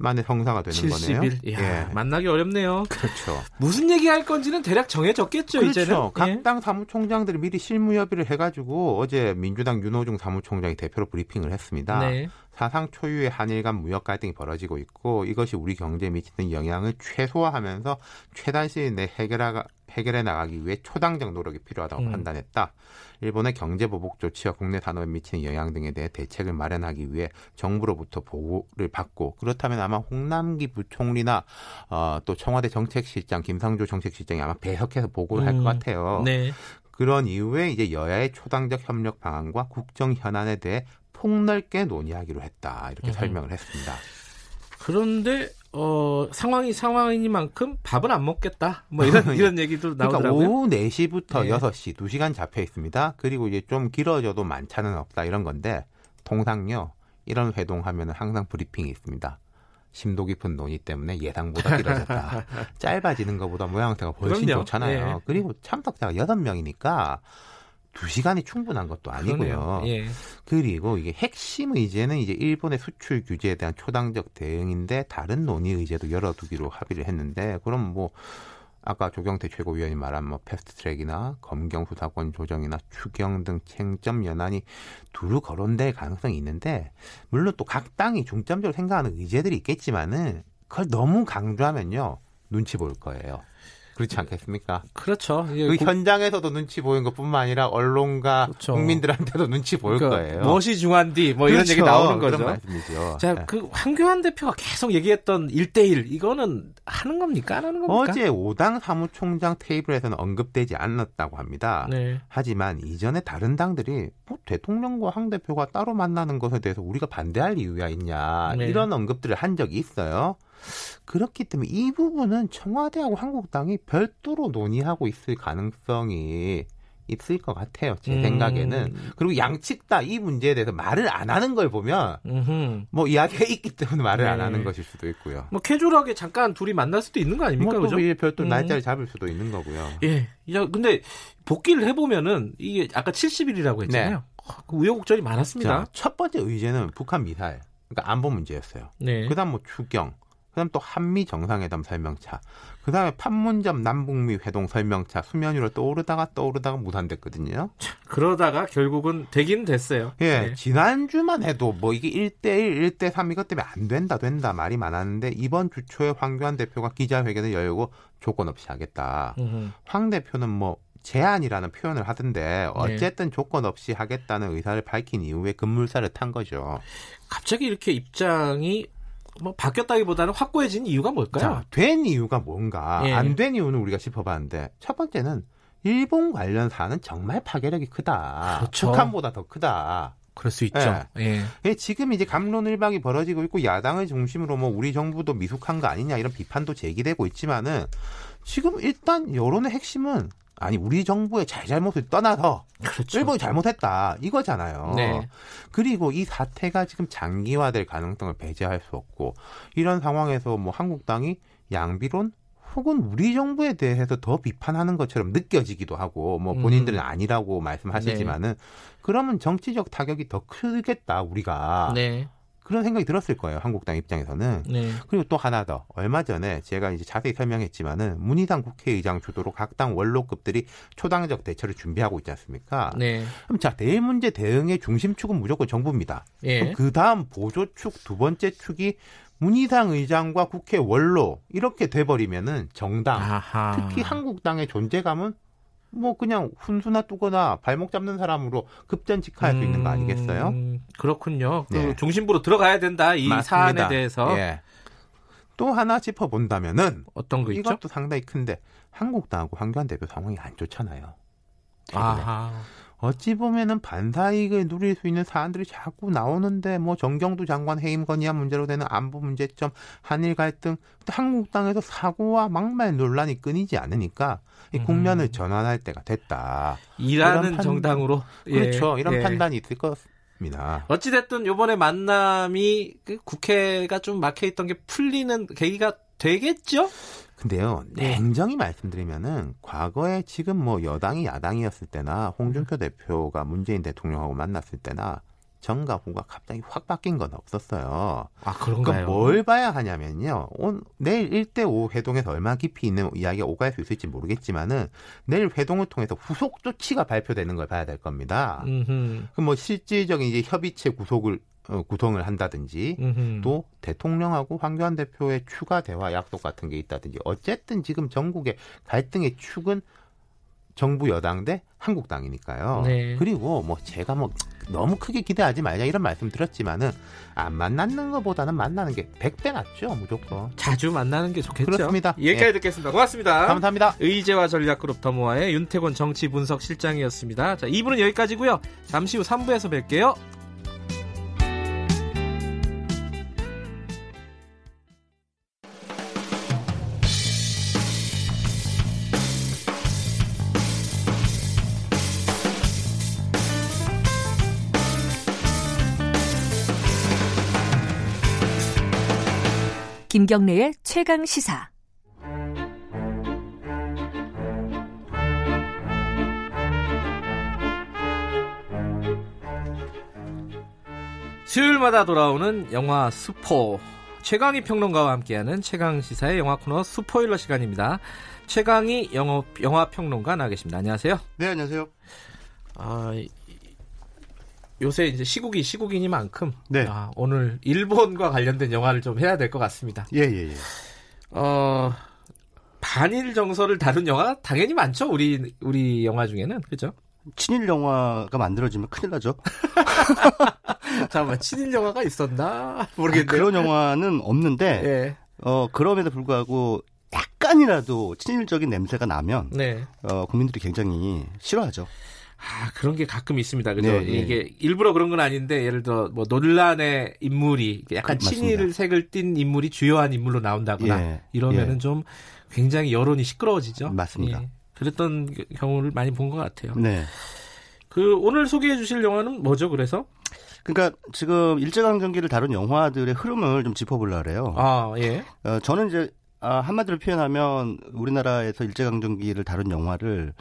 만에 성사가 되는 70일. 거네요. 이야, 예. 만나기 어렵네요. 그렇죠. 무슨 얘기 할 건지는 대략 정해졌겠죠, 그렇죠. 이제는. 각 예. 당 사무총장들이 미리 실무 협의를 해가지고 어제 민주당 윤호중 사무총장이 대표로 브리핑을 했습니다. 네. 사상 초유의 한일 간 무역 갈등이 벌어지고 있고 이것이 우리 경제에 미치는 영향을 최소화하면서 최단 시일 내 해결하, 해결해 나가기 위해 초당적 노력이 필요하다고 음. 판단했다. 일본의 경제 보복 조치와 국내 산업에 미치는 영향 등에 대해 대책을 마련하기 위해 정부로부터 보고를 받고 그렇다면 아마 홍남기 부총리나 어, 또 청와대 정책실장 김상조 정책실장이 아마 배석해서 보고를 할것 음. 같아요. 네. 그런 이후에 이제 여야의 초당적 협력 방안과 국정 현안에 대해 폭넓게 논의하기로 했다 이렇게. 설명을 했습니다. 그런데 어, 상황이 상황이니만큼 밥은 안 먹겠다. 뭐 이런 이런 얘기도 그러니까 나오더라고요. 오후 4시부터 네. 6시 2시간 잡혀 있습니다. 그리고 이제 좀 길어져도 만차는 없다 이런 건데 통상요 이런 회동 하면은 항상 브리핑이 있습니다. 심도 깊은 논의 때문에 예상보다 길어졌다. 짧아지는 것보다 모양새가 훨씬 그럼요. 좋잖아요. 예. 그리고 참석자가 6명이니까 2시간이 충분한 것도 아니고요. 예. 그리고 이게 핵심 의제는 이제 일본의 수출 규제에 대한 초당적 대응인데 다른 논의 의제도 열어두기로 합의를 했는데 그럼 뭐 아까 조경태 최고위원이 말한 뭐 패스트트랙이나 검경 수사권 조정이나 추경 등 쟁점 연안이 두루 거론될 가능성이 있는데 물론 또 각 당이 중점적으로 생각하는 의제들이 있겠지만은 그걸 너무 강조하면요 눈치 볼 거예요. 그렇지 않겠습니까? 그렇죠. 예, 그 고- 현장에서도 눈치 보인 것뿐만 아니라 언론가 그렇죠. 국민들한테도 눈치 보일 그러니까 거예요. 무엇이 중요한디 뭐 이런 그렇죠. 얘기 나오는 거죠. 말씀이죠. 자, 네. 그 황교안 대표가 계속 얘기했던 1대1 이거는 하는 겁니까? 안 하는 겁니까? 어제 오당 사무총장 테이블에서는 언급되지 않았다고 합니다. 네. 하지만 이전에 다른 당들이 뭐 대통령과 황 대표가 따로 만나는 것에 대해서 우리가 반대할 이유가 있냐 네. 이런 언급들을 한 적이 있어요. 그렇기 때문에 이 부분은 청와대하고 한국당이 별도로 논의하고 있을 가능성이 있을 것 같아요. 제 음. 생각에는. 그리고 양측 다 이 문제에 대해서 말을 안 하는 걸 보면 음흠. 뭐 이야기가 있기 때문에 말을 안 네. 하는 것일 수도 있고요. 뭐 캐주얼하게 잠깐 둘이 만날 수도 있는 거 아닙니까? 뭐 그죠? 별도 음. 날짜를 잡을 수도 있는 거고요. 예. 야, 근데 복귀를 해보면은 이게 아까 70일이라고 했잖아요. 그 우여곡절이 많았습니다. 자, 첫 번째 의제는 북한 미사일, 그러니까 안보 문제였어요. 네. 그다음 뭐 추경, 그다음 또 한미 정상회담 설명차, 그다음에 판문점 남북미 회동 설명차 수면 위로 떠오르다가 떠오르다가 무산됐거든요. 그러다가 결국은 되긴 됐어요. 예, 네. 지난주만 해도 뭐 이게 1대1, 1대3 이것 때문에 안 된다, 된다 말이 많았는데 이번 주 초에 황교안 대표가 기자회견을 열고 조건 없이 하겠다. 음흠. 황 대표는 뭐 제안이라는 표현을 하던데 네. 어쨌든 조건 없이 하겠다는 의사를 밝힌 이후에 급물살을 탄 거죠. 갑자기 이렇게 입장이 뭐 바뀌었다기보다는 확고해진 이유가 뭘까요? 자, 된 이유가 뭔가 예. 안된 이유는 우리가 짚어봤는데 첫 번째는 일본 관련 사안은 정말 파괴력이 크다. 그렇죠. 북한보다 더 크다. 그럴 수 있죠. 예. 예, 지금 이제 감론을박이 벌어지고 있고 야당을 중심으로 뭐 우리 정부도 미숙한 거 아니냐 이런 비판도 제기되고 있지만은 지금 일단 여론의 핵심은 아니 우리 정부의 잘잘못을 떠나서 그렇죠. 일본이 잘못했다 이거잖아요. 네. 그리고 이 사태가 지금 장기화될 가능성을 배제할 수 없고 이런 상황에서 뭐 한국당이 양비론 혹은 우리 정부에 대해서 더 비판하는 것처럼 느껴지기도 하고 뭐 본인들은 음. 아니라고 말씀하시지만은 그러면 정치적 타격이 더 크겠다 우리가 네. 그런 생각이 들었을 거예요 한국당 입장에서는 네. 그리고 또 하나 더 얼마 전에 제가 이제 자세히 설명했지만은 문희상 국회의장 주도로 각 당 원로급들이 초당적 대처를 준비하고 있지 않습니까? 네. 그럼 자 대일 문제 대응의 중심축은 무조건 정부입니다. 예. 그 다음 보조축 두 번째 축이 문희상 의장과 국회 원로 이렇게 돼버리면은 정당 아하. 특히 한국당의 존재감은 뭐 그냥 훈수나 뚜거나 발목 잡는 사람으로 급전직하할 수 있는 거 아니겠어요? 음, 그렇군요. 그 네. 중심부로 들어가야 된다 이 맞습니다. 사안에 대해서 예. 또 하나 짚어본다면은 어떤 거 있죠? 이것도 상당히 큰데 한국당하고 황교안 대표 상황이 안 좋잖아요. 아하. 어찌 보면은 반사이익을 누릴 수 있는 사안들이 자꾸 나오는데 뭐 정경두 장관 해임 건의안 문제로 되는 안보 문제점, 한일 갈등, 또 한국당에서 사고와 막말 논란이 끊이지 않으니까 이 음. 국면을 전환할 때가 됐다. 일하는 이런 판- 정당으로 예, 그렇죠. 이런 예. 판단이 있을 것 같습니다. 어찌됐든 요번에 만남이 그 국회가 좀 막혀있던 게 풀리는 계기가 되겠죠? 근데요, 네. 냉정히 말씀드리면은 과거에 지금 뭐 여당이 야당이었을 때나 홍준표 대표가 문재인 대통령하고 만났을 때나 정과 후가 갑자기 확 바뀐 건 없었어요. 아 그러니까 그런가요? 뭘 봐야 하냐면요. 온, 내일 1대5 회동에서 얼마나 깊이 있는 이야기가 오갈 수 있을지 모르겠지만은 내일 회동을 통해서 후속 조치가 발표되는 걸 봐야 될 겁니다. 음흠, 그뭐 실질적인 이제 협의체 구속을 어, 구성을 한다든지 음흠. 또 대통령하고 황교안 대표의 추가 대화 약속 같은 게 있다든지 어쨌든 지금 전국의 갈등의 축은 정부 여당 대 한국당이니까요. 네. 그리고 뭐 제가 뭐 너무 크게 기대하지 말자 이런 말씀 드렸지만은 안 만나는 것보다는 만나는 게 100배 낫죠, 무조건. 자주 만나는 게 좋겠죠. 그렇습니다. 여기까지 예. 듣겠습니다. 고맙습니다. 감사합니다. 의제와 전략그룹 더모아의 윤태곤 정치분석 실장이었습니다. 자, 2부는 여기까지고요. 잠시 후 3부에서 뵐게요. 김경래의 최강 시사. 수요일마다 돌아오는 영화 스포 최강희 평론가와 함께하는 최강 시사의 영화 코너 스포일러 시간입니다. 최강희 영어, 영화 평론가 나와 계십니다. 안녕하세요. 네, 안녕하세요. 아, 이- 요새 이제 시국이 시국이니만큼 네. 아, 오늘 일본과 관련된 영화를 좀 해야 될 것 같습니다. 예, 예, 예. 어, 반일 정서를 다룬 영화 당연히 많죠. 우리 우리 영화 중에는 그죠? 친일 영화가 만들어지면 큰일 나죠. 잠깐만 친일 영화가 있었나 아, 모르겠네요. 그런 영화는 없는데 예. 어 그럼에도 불구하고 약간이라도 친일적인 냄새가 나면 네. 어, 국민들이 굉장히 싫어하죠. 아 그런 게 가끔 있습니다. 그죠? 네, 네. 이게 일부러 그런 건 아닌데 예를 들어 뭐 논란의 인물이 약간 그, 맞습니다. 친일 색을 띤 인물이 주요한 인물로 나온다거나 예, 이러면은 예. 좀 굉장히 여론이 시끄러워지죠. 맞습니다. 예. 그랬던 경우를 많이 본 것 같아요. 네. 그 오늘 소개해 주실 영화는 뭐죠? 그래서 그러니까 지금 일제강점기를 다룬 영화들의 흐름을 좀 짚어보려고 그래요. 아 예. 어, 저는 이제 아, 한마디로 표현하면 우리나라에서 일제강점기를 다룬 영화를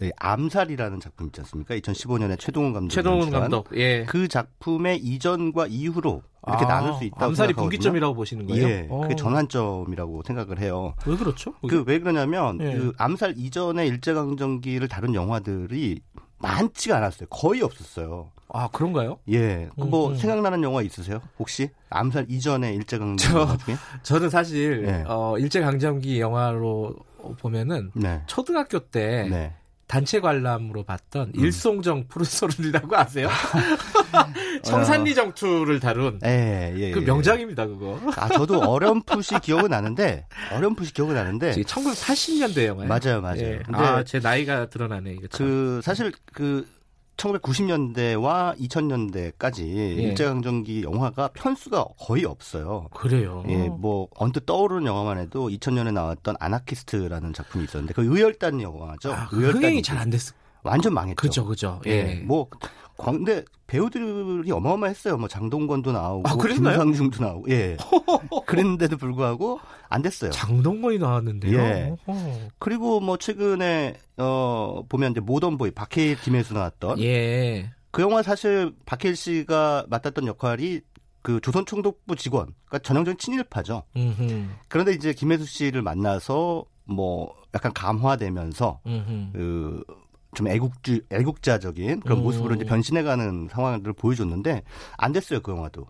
이 암살이라는 작품 있지 않습니까? 2015년에 최동훈 감독이 최동훈 감독. 예. 그 작품의 이전과 이후로 이렇게 아, 나눌 수 있다고 암살이 생각하거든요. 분기점이라고 보시는 거예요? 예, 어. 그게 전환점이라고 생각을 해요. 왜 그렇죠? 그 왜 그러냐면 예. 그 암살 이전에 일제강점기를 다룬 영화들이 많지가 않았어요. 거의 없었어요. 아 그런가요? 예, 그뭐 음, 음. 생각나는 영화 있으세요? 혹시 암살 이전에 일제강점기 중에? 저는 사실 네. 어, 일제 강점기 영화로 보면은 네, 초등학교 때 네. 단체 관람으로 봤던 일송정 푸른 소리라고 아세요? 성산리 정투를 다룬 예, 예, 그 예. 명작입니다 그거. 아, 저도 어렴풋이 기억은 나는데, 어렴풋이 기억은 나는데, 1980년대 영화예요. 맞아요, 맞아요. 예. 근데 아, 제 나이가 드러나네 이거. 참. 그, 사실 그, 1990년대와 2000년대까지 예. 일제강점기 영화가 편수가 거의 없어요. 그래요. 예, 뭐 언뜻 떠오르는 영화만 해도 2000년에 나왔던 아나키스트라는 작품이 있었는데 그 의열단 영화죠. 아, 의열단 흥행이 잘 안 됐어. 완전 망했죠. 그죠, 그죠. 예, 예. 뭐 광대 배우들이 어마어마했어요. 뭐 장동건도 나오고 아, 그랬나요? 김상중도 나오고 예. 그랬는데도 불구하고 안 됐어요. 장동건이 나왔는데요. 예. 어허. 그리고 뭐 최근에 어 보면 이제 모던보이 박해일 김혜수 나왔던 예. 그 영화 사실 박해일 씨가 맡았던 역할이 그 조선 총독부 직원, 그러니까 전형적인 친일파죠. 음흠. 그런데 이제 김혜수 씨를 만나서 뭐 약간 감화되면서 음흠. 그 좀 애국주 애국자적인 그런 음. 모습으로 이제 변신해가는 상황들을 보여줬는데 안 됐어요 그 영화도.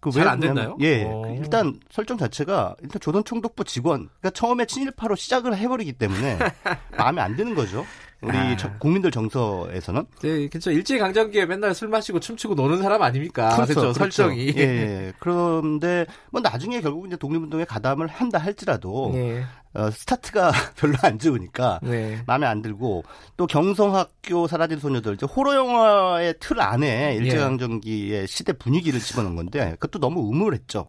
그 잘안 그러냐면- 됐나요? 예. 어. 그 일단 설정 자체가 일단 조선총독부 직원, 그러니까 처음에 친일파로 시작을 해버리기 때문에 마음에 안 드는 거죠. 우리 아. 저- 국민들 정서에서는 네, 그렇죠. 일제 강점기에 맨날 술 마시고 춤추고 노는 사람 아닙니까? 그렇죠. 그렇죠. 설정이. 예, 예. 그런데 뭐 나중에 결국 이제 독립운동에 가담을 한다 할지라도 네. 어, 스타트가 별로 안 좋으니까 네. 마음에 안 들고 또 경성학교 사라진 소녀들 이제 호러 영화의 틀 안에 예. 일제강점기의 시대 분위기를 집어넣은 건데 그것도 너무 의무했죠.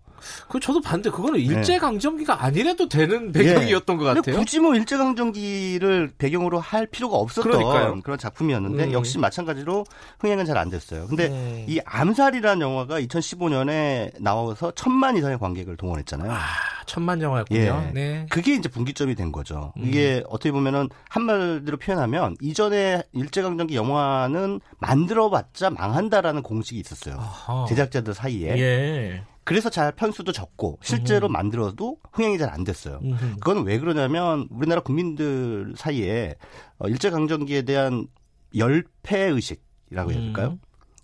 그 저도 반대. 그거는 일제 강점기가 아니라도 되는 배경이었던 것 네. 근데 같아요. 굳이 뭐 일제강점기를 배경으로 할 필요가 없었던 그러니까요. 그런 작품이었는데 음. 역시 마찬가지로 흥행은 잘 안 됐어요. 근데 음. 이 암살이라는 영화가 2015년에 나와서 천만 이상의 관객을 동원했잖아요. 아, 천만 영화였군요. 예. 네. 그게 이제 분기점이 된 거죠. 음. 이게 어떻게 보면은 한마디로 표현하면 이전에 일제강점기 영화는 만들어봤자 망한다라는 공식이 있었어요. 아하. 제작자들 사이에. 예. 그래서 잘 편수도 적고 실제로 음. 만들어도 흥행이 잘 안 됐어요. 음흠. 그건 왜 그러냐면 우리나라 국민들 사이에 어, 일제 강점기에 대한 열패 의식이라고 해야 될까요? 음.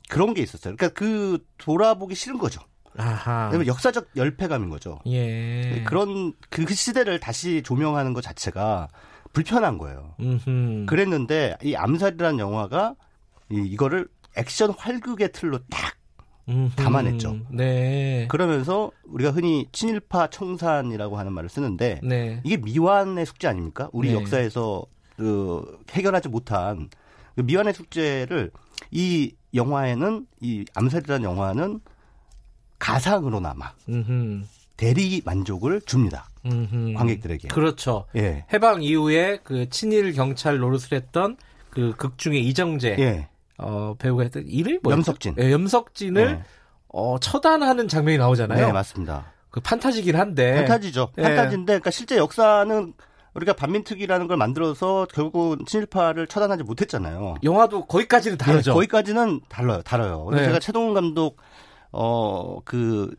그런 게 있었어요. 그러니까 그 돌아보기 싫은 거죠. 아하. 역사적 열패감인 거죠. 예. 그런 그 시대를 다시 조명하는 것 자체가 불편한 거예요. 음흠. 그랬는데 이 암살이라는 영화가 이, 이거를 액션 활극의 틀로 딱 음흠. 담아냈죠. 네. 그러면서 우리가 흔히 친일파 청산이라고 하는 말을 쓰는데 네. 이게 미완의 숙제 아닙니까? 우리 네. 역사에서 그 해결하지 못한 그 미완의 숙제를 이 영화에는 이 암살이라는 영화는 가상으로나마 음흠. 대리 만족을 줍니다. 음흠. 관객들에게. 그렇죠. 예. 해방 이후에 그 친일 경찰 노릇을 했던 그 극 중에 이정재 예. 어, 배우가 했던 이름이 뭐였죠? 염석진. 예, 염석진을 네. 어, 처단하는 장면이 나오잖아요. 네, 맞습니다. 그 판타지긴 한데. 판타지죠. 예. 판타지인데, 그러니까 실제 역사는 우리가 반민특위라는 걸 만들어서 결국 친일파를 처단하지 못했잖아요. 영화도 거기까지는 다르죠. 예, 거기까지는 달라요, 달라요. 근데 네. 제가 최동훈 감독 어그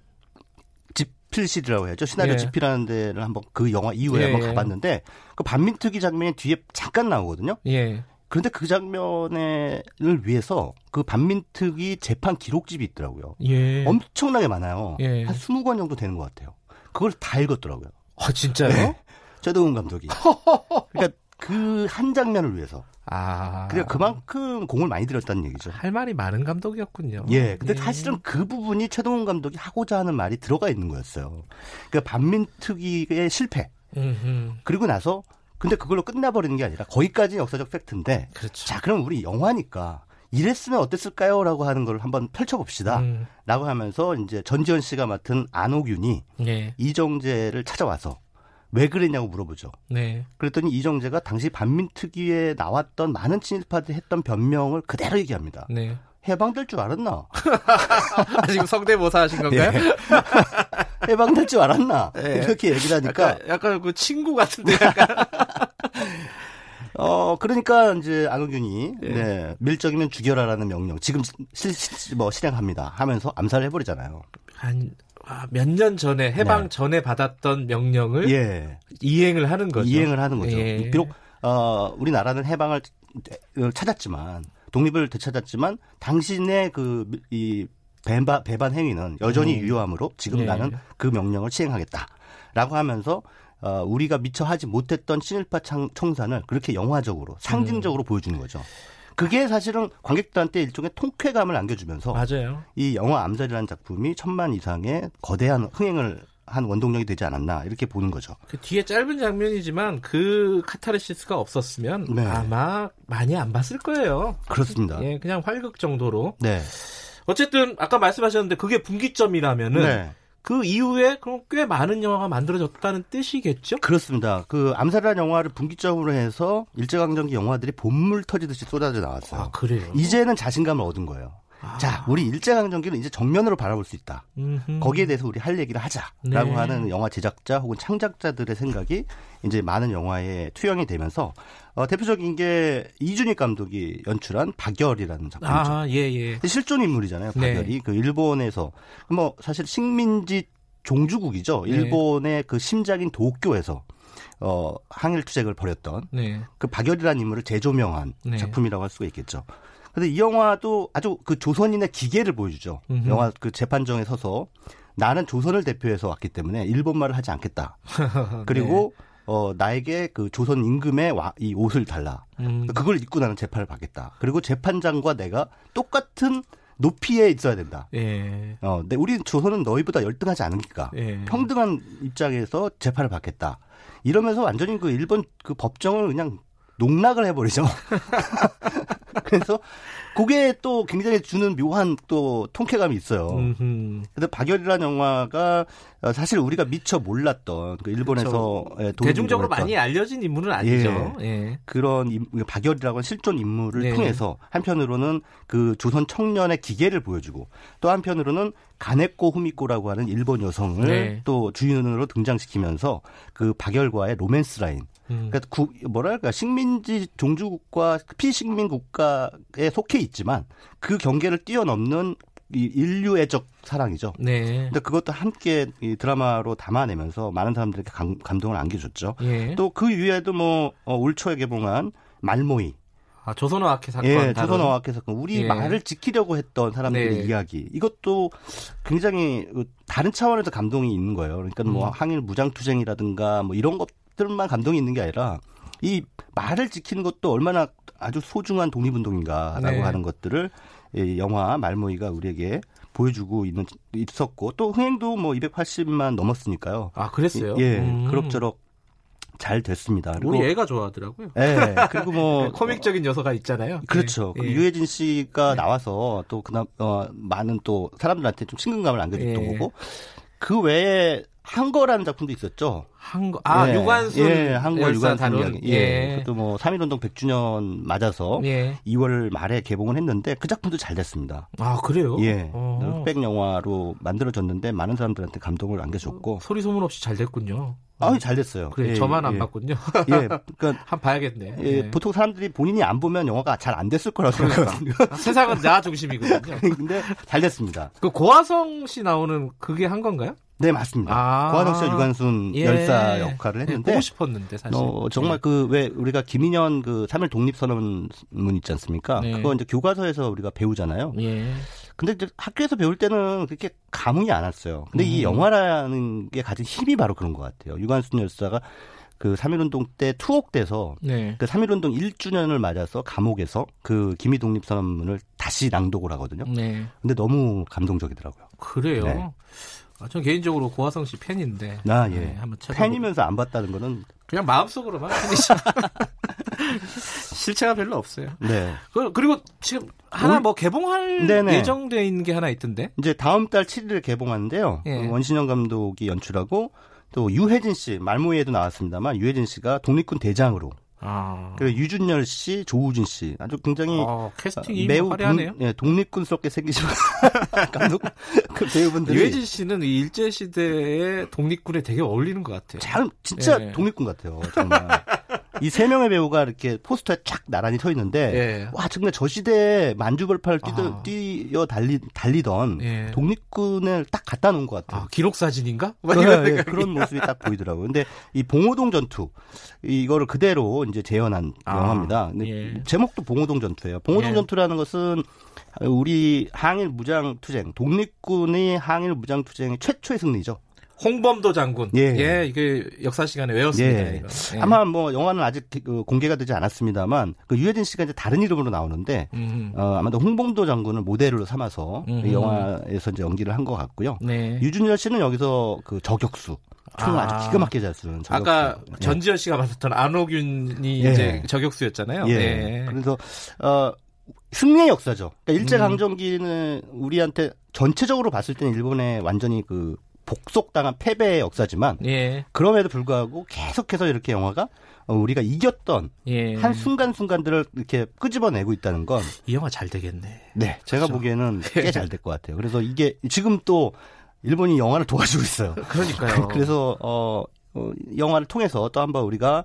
집필실이라고 해야죠. 시나리오 예. 집필하는 데를 한번 그 영화 이후에 예, 한번 예. 가봤는데 그 반민특위 장면이 뒤에 잠깐 나오거든요. 예. 그런데 그 장면을 위해서 그 반민특위 재판 기록집이 있더라고요. 예. 엄청나게 많아요. 예. 한 20권 정도 되는 것 같아요. 그걸 다 읽었더라고요. 아, 진짜요? 네. 최동훈 감독이. 그러니까 그 한 장면을 위해서. 아. 그러니까 그만큼 공을 많이 들였다는 얘기죠. 할 말이 많은 감독이었군요. 예. 근데 예. 사실은 그 부분이 최동훈 감독이 하고자 하는 말이 들어가 있는 거였어요. 그러니까 반민특위의 실패. 음흠. 그리고 나서 근데 그걸로 끝나버리는 게 아니라 거기까지 역사적 팩트인데 그렇죠. 자 그럼 우리 영화니까 이랬으면 어땠을까요? 라고 하는 걸 한번 펼쳐봅시다. 음. 라고 하면서 이제 전지현 씨가 맡은 안옥윤이 예. 이정재를 찾아와서 왜 그랬냐고 물어보죠. 네. 그랬더니 이정재가 당시 반민특위에 나왔던 많은 친일파들이 했던 변명을 그대로 얘기합니다. 네. 해방될 줄 알았나? 아, 지금 성대모사 하신 건가요? 해방될 줄 알았나? 예. 이렇게 얘기를 하니까 약간, 약간 그 친구 같은데 약간. 어 그러니까 이제 안호균이 예. 네, 밀적이면 죽여라라는 명령 지금 실, 실- 뭐 실행합니다 하면서 암살을 해버리잖아요. 한 몇 년 전에 해방 네. 전에 받았던 명령을 예, 이행을 하는 거죠. 이행을 하는 거죠. 예. 비록 어, 우리나라는 해방을 찾았지만 독립을 되찾았지만 당신의 그이 배반, 배반 행위는 여전히 음. 유효하므로 지금 예. 나는 그 명령을 시행하겠다라고 하면서 어, 우리가 미처 하지 못했던 친일파 창- 청산을 그렇게 영화적으로 상징적으로 음. 보여주는 거죠. 그게 사실은 관객들한테 일종의 통쾌감을 안겨주면서 맞아요. 이 영화 암살이라는 작품이 천만 이상의 거대한 흥행을 한 원동력이 되지 않았나 이렇게 보는 거죠. 그 뒤에 짧은 장면이지만 그 카타르시스가 없었으면 네. 아마 많이 안 봤을 거예요. 그렇습니다. 예, 그냥 활극 정도로. 네. 어쨌든 아까 말씀하셨는데 그게 분기점이라면은 네. 그 이후에 그럼 꽤 많은 영화가 만들어졌다는 뜻이겠죠? 그렇습니다. 그 암살이라는 영화를 분기점으로 해서 일제강점기 영화들이 본물 터지듯이 쏟아져 나왔어요. 아, 그래요. 이제는 자신감을 얻은 거예요. 아. 자, 우리 일제강점기를 이제 정면으로 바라볼 수 있다. 음흠. 거기에 대해서 우리 할 얘기를 하자라고 네. 하는 영화 제작자 혹은 창작자들의 생각이 이제 많은 영화에 투영이 되면서 어, 대표적인 게 이준익 감독이 연출한 박열이라는 작품이죠. 아, 예, 예. 실존 인물이잖아요. 네. 박열이 그 일본에서 뭐 사실 식민지 종주국이죠. 네. 일본의 그 심장인 도쿄에서 어 항일 투쟁을 벌였던 네. 그 박열이라는 인물을 재조명한 네. 작품이라고 할 수가 있겠죠. 근데 이 영화도 아주 그 조선인의 기계를 보여주죠. 음흠. 영화 그 재판정에 서서 나는 조선을 대표해서 왔기 때문에 일본말을 하지 않겠다. 그리고 네. 어 나에게 그 조선 임금의 와, 이 옷을 달라. 음. 그걸 입고 나는 재판을 받겠다. 그리고 재판장과 내가 똑같은 높이에 있어야 된다. 예. 어, 근데 우리 조선은 너희보다 열등하지 않으니까 예. 평등한 입장에서 재판을 받겠다. 이러면서 완전히 그 일본 그 법정을 그냥 농락을 해버리죠. 그래서 그게 또 굉장히 주는 묘한 또 통쾌감이 있어요. 음흠. 근데 박열이라는 영화가 어, 사실 우리가 미처 몰랐던 그 일본에서 예, 대중적으로 많이 알려진 인물은 아니죠. 예. 그런 임- 박열이라고 하는 실존 인물을 네. 통해서 한편으로는 그 조선 청년의 기계를 보여주고 또 한편으로는 가네코 후미코라고 하는 일본 여성을 네. 또 주인으로 등장시키면서 그 박열과의 로맨스 라인 음. 그러니까 구, 뭐랄까 식민지 종주국과 피식민 국가에 속해 있지만 그 경계를 뛰어넘는 이 인류애적 사랑이죠. 네. 근데 그것도 함께 이 드라마로 담아내면서 많은 사람들에게 감, 감동을 안겨줬죠. 예. 또그 이외에도 뭐 어, 올 초에 개봉한 말모이, 아, 조선어학회 사건. 예, 조선어학회 사건, 우리 예. 말을 지키려고 했던 사람들의 네. 이야기. 이것도 굉장히 그 다른 차원에서 감동이 있는 거예요. 그러니까 뭐 음. 항일 무장투쟁이라든가 뭐 이런 것 들만 감동이 있는 게 아니라 이 말을 지키는 것도 얼마나 아주 소중한 독립운동인가라고 네. 하는 것들을 이 영화 말모이가 우리에게 보여주고 있는 있었고 또 흥행도 뭐 280만 넘었으니까요. 아, 그랬어요? 예, 음. 그럭저럭 잘 됐습니다. 그리고 우리 애가 좋아하더라고요. 예, 그리고 뭐 코믹적인 요소가 있잖아요. 그렇죠. 예. 그 예. 유해진 씨가 나와서 또 그나 어 많은 또 사람들한테 좀 친근감을 안겨줬던 예. 거고 그 외에 한거라는 작품도 있었죠. 한거 아, 예. 유관순 예, 한거 유관순 이야기. 예. 예. 그것도 뭐 3.1운동 100주년 맞아서 예. 2월 말에 개봉을 했는데 그 작품도 잘 됐습니다. 아, 그래요? 예. 어. 흑백 영화로 만들어졌는데 많은 사람들한테 감동을 안겨줬고 소리 소문 없이 잘 됐군요. 아, 잘 됐어요. 그래, 예, 저만 안 예. 봤군요. 예. 그러니까 한번 봐야겠네. 예, 예. 보통 사람들이 본인이 안 보면 영화가 잘 안 됐을 거라고 생각하거든요. 세상은 나 중심이거든요. 근데 잘 됐습니다. 그 고화성 씨 나오는 그게 한 건가요? 네, 맞습니다. 아. 고한옥 씨가 유관순 예. 열사 역할을 예, 했는데 보고 싶었는데 사실. 어, 정말 그 왜 우리가 김인현 그 3일 독립선언문 있지 않습니까? 네. 그거 이제 교과서에서 우리가 배우잖아요. 예. 근데 이제 학교에서 배울 때는 그렇게 감흥이 안 왔어요. 근데 이 음. 영화라는 게 가진 힘이 바로 그런 것 같아요. 유관순 열사가 그 3.1운동 때 투옥돼서 네. 그 3.1운동 1주년을 맞아서 감옥에서 그 기미 독립선언문을 다시 낭독을 하거든요. 네. 근데 너무 감동적이더라고요. 그래요. 네. 아, 전 개인적으로 고화성 씨 팬인데. 아, 예. 네, 한번 찾아보 팬이면서 안 봤다는 거는 그냥 마음속으로만 팬이죠. 실체가 별로 없어요. 네. 그- 그리고 지금 하나 뭐 개봉할 네네. 예정돼 있는 게 하나 있던데. 이제 다음 달 7일에 개봉하는데요. 예. 그 원신영 감독이 연출하고 또 유해진 씨 말모이에도 나왔습니다만 유해진 씨가 독립군 대장으로 아. 그리고 유준열 씨, 조우진 씨 아주 굉장히 어, 캐스팅이 매우 화려하네요. 독, 예, 독립군스럽게 생기시고 감독 그 배우분들이 유해진 씨는 이 일제 시대의 독립군에 되게 어울리는 것 같아요. 잘 진짜 예. 독립군 같아요. 정말 이 세 명의 배우가 이렇게 포스터에 쫙 나란히 서 있는데 예. 와 정말 저 시대에 만주벌판을 뛰, 아. 뛰어 달리 달리던 예. 독립군을 딱 갖다 놓은 것 같아요. 아, 기록 사진인가? 그, 생각이. 그런 모습이 딱 보이더라고요. 근데 이 봉오동 전투 이거를 그대로 이제 재현한 아, 영화입니다. 예. 제목도 봉오동 전투예요. 봉오동 예. 전투라는 것은 우리 항일 무장 투쟁, 독립군의 항일 무장 투쟁의 최초의 승리죠. 홍범도 장군. 예. 예, 이게 역사 시간에 외웠습니다. 예. 예. 아마 뭐 영화는 아직 그 공개가 되지 않았습니다만 그 유해진 씨가 이제 다른 이름으로 나오는데 음. 어, 아마도 홍범도 장군을 모델로 삼아서 음. 이 영화에서 이제 연기를 한 것 같고요. 네. 유준열 씨는 여기서 그 저격수 총을 아. 아. 주 기가 막히게 잘 쓰는 저격수. 아까 예. 전지현 씨가 맡았던 안호균이 예. 이제 저격수였잖아요. 예. 네. 그래서 어 승리의 역사죠. 그러니까 일제 음. 강점기는 우리한테 전체적으로 봤을 때는 일본의 완전히 그 복속당한 패배의 역사지만 예. 그럼에도 불구하고 계속해서 이렇게 영화가 어, 우리가 이겼던 예. 한 순간 순간들을 이렇게 끄집어내고 있다는 건 이 영화 잘 되겠네. 네, 제가 그렇죠. 보기에는 꽤 잘 될 것 같아요. 그래서 이게 지금 또 일본이 영화를 도와주고 있어요. 그러니까요. 그래서 어, 어, 영화를 통해서 또 한 번 우리가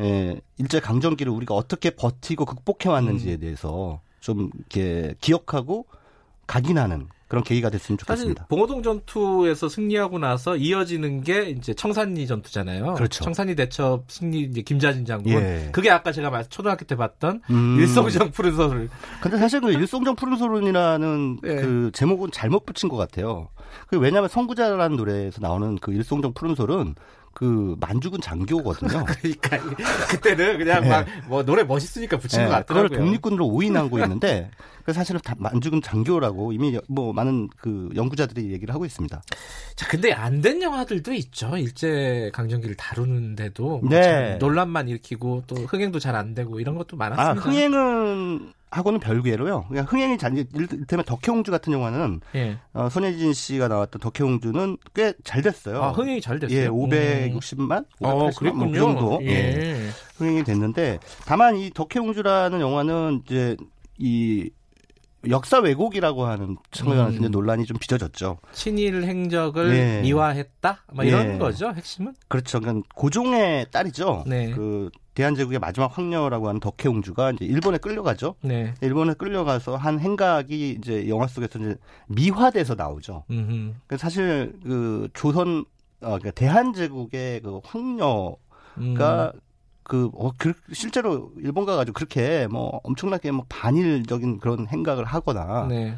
예, 일제 강점기를 우리가 어떻게 버티고 극복해 왔는지에 음. 대해서 좀 이렇게 기억하고 각인하는 그런 계기가 됐으면 사실 좋겠습니다. 봉오동 전투에서 승리하고 나서 이어지는 게 이제 청산리 전투잖아요. 그렇죠. 청산리 대첩 승리 이제 김자진 장군. 예. 그게 아까 제가 말 초등학교 때 봤던 음. 일성정 푸른 서를 근데 사실 그 일송정 푸른 소론이라는 예. 그 제목은 잘못 붙인 것 같아요. 그 왜냐하면 성구자라는 노래에서 나오는 그 일송정 푸른 솔은 그 만주군 장교거든요. 그러니까 그때는 그냥 막 뭐 노래 멋있으니까 붙인 예, 것 같더라고요. 그걸 독립군으로 오인하고 있는데 그 사실은 다 만주군 장교라고 이미 뭐 많은 그 연구자들이 얘기를 하고 있습니다. 자, 근데 안 된 영화들도 있죠. 일제 강점기를 다루는데도 네. 참 논란만 일으키고 또 흥행도 잘 안 되고 이런 것도 아 많았습니다. 흥행은 하고는 별개로요. 그냥 흥행이 잘 이를테면 덕혜옹주 같은 영화는 예. 어, 손예진 씨가 나왔던 덕혜옹주는 꽤 잘 됐어요. 아, 흥행이 잘 됐어요. 예, 음. 560만, 580만 어, 뭐 그랬군요. 그 정도 예. 예. 흥행이 됐는데 다만 이 덕혜옹주라는 영화는 이제 이 역사 왜곡이라고 하는 측면에서 음. 논란이 좀 빚어졌죠. 친일 행적을 예. 미화했다? 뭐 이런 예. 거죠, 핵심은? 그렇죠. 그러니까 고종의 딸이죠. 네. 그 대한제국의 마지막 황녀라고 하는 덕혜옹주가 이제 일본에 끌려가죠. 네. 일본에 끌려가서 한 행각이 이제 영화 속에서 이제 미화돼서 나오죠. 음흠. 그 사실 그 조선 어 그러니까 대한제국의 그 황녀가 음. 그, 어, 그, 실제로 일본 가가지고 그렇게 뭐 엄청나게 뭐 반일적인 그런 행각을 하거나, 네.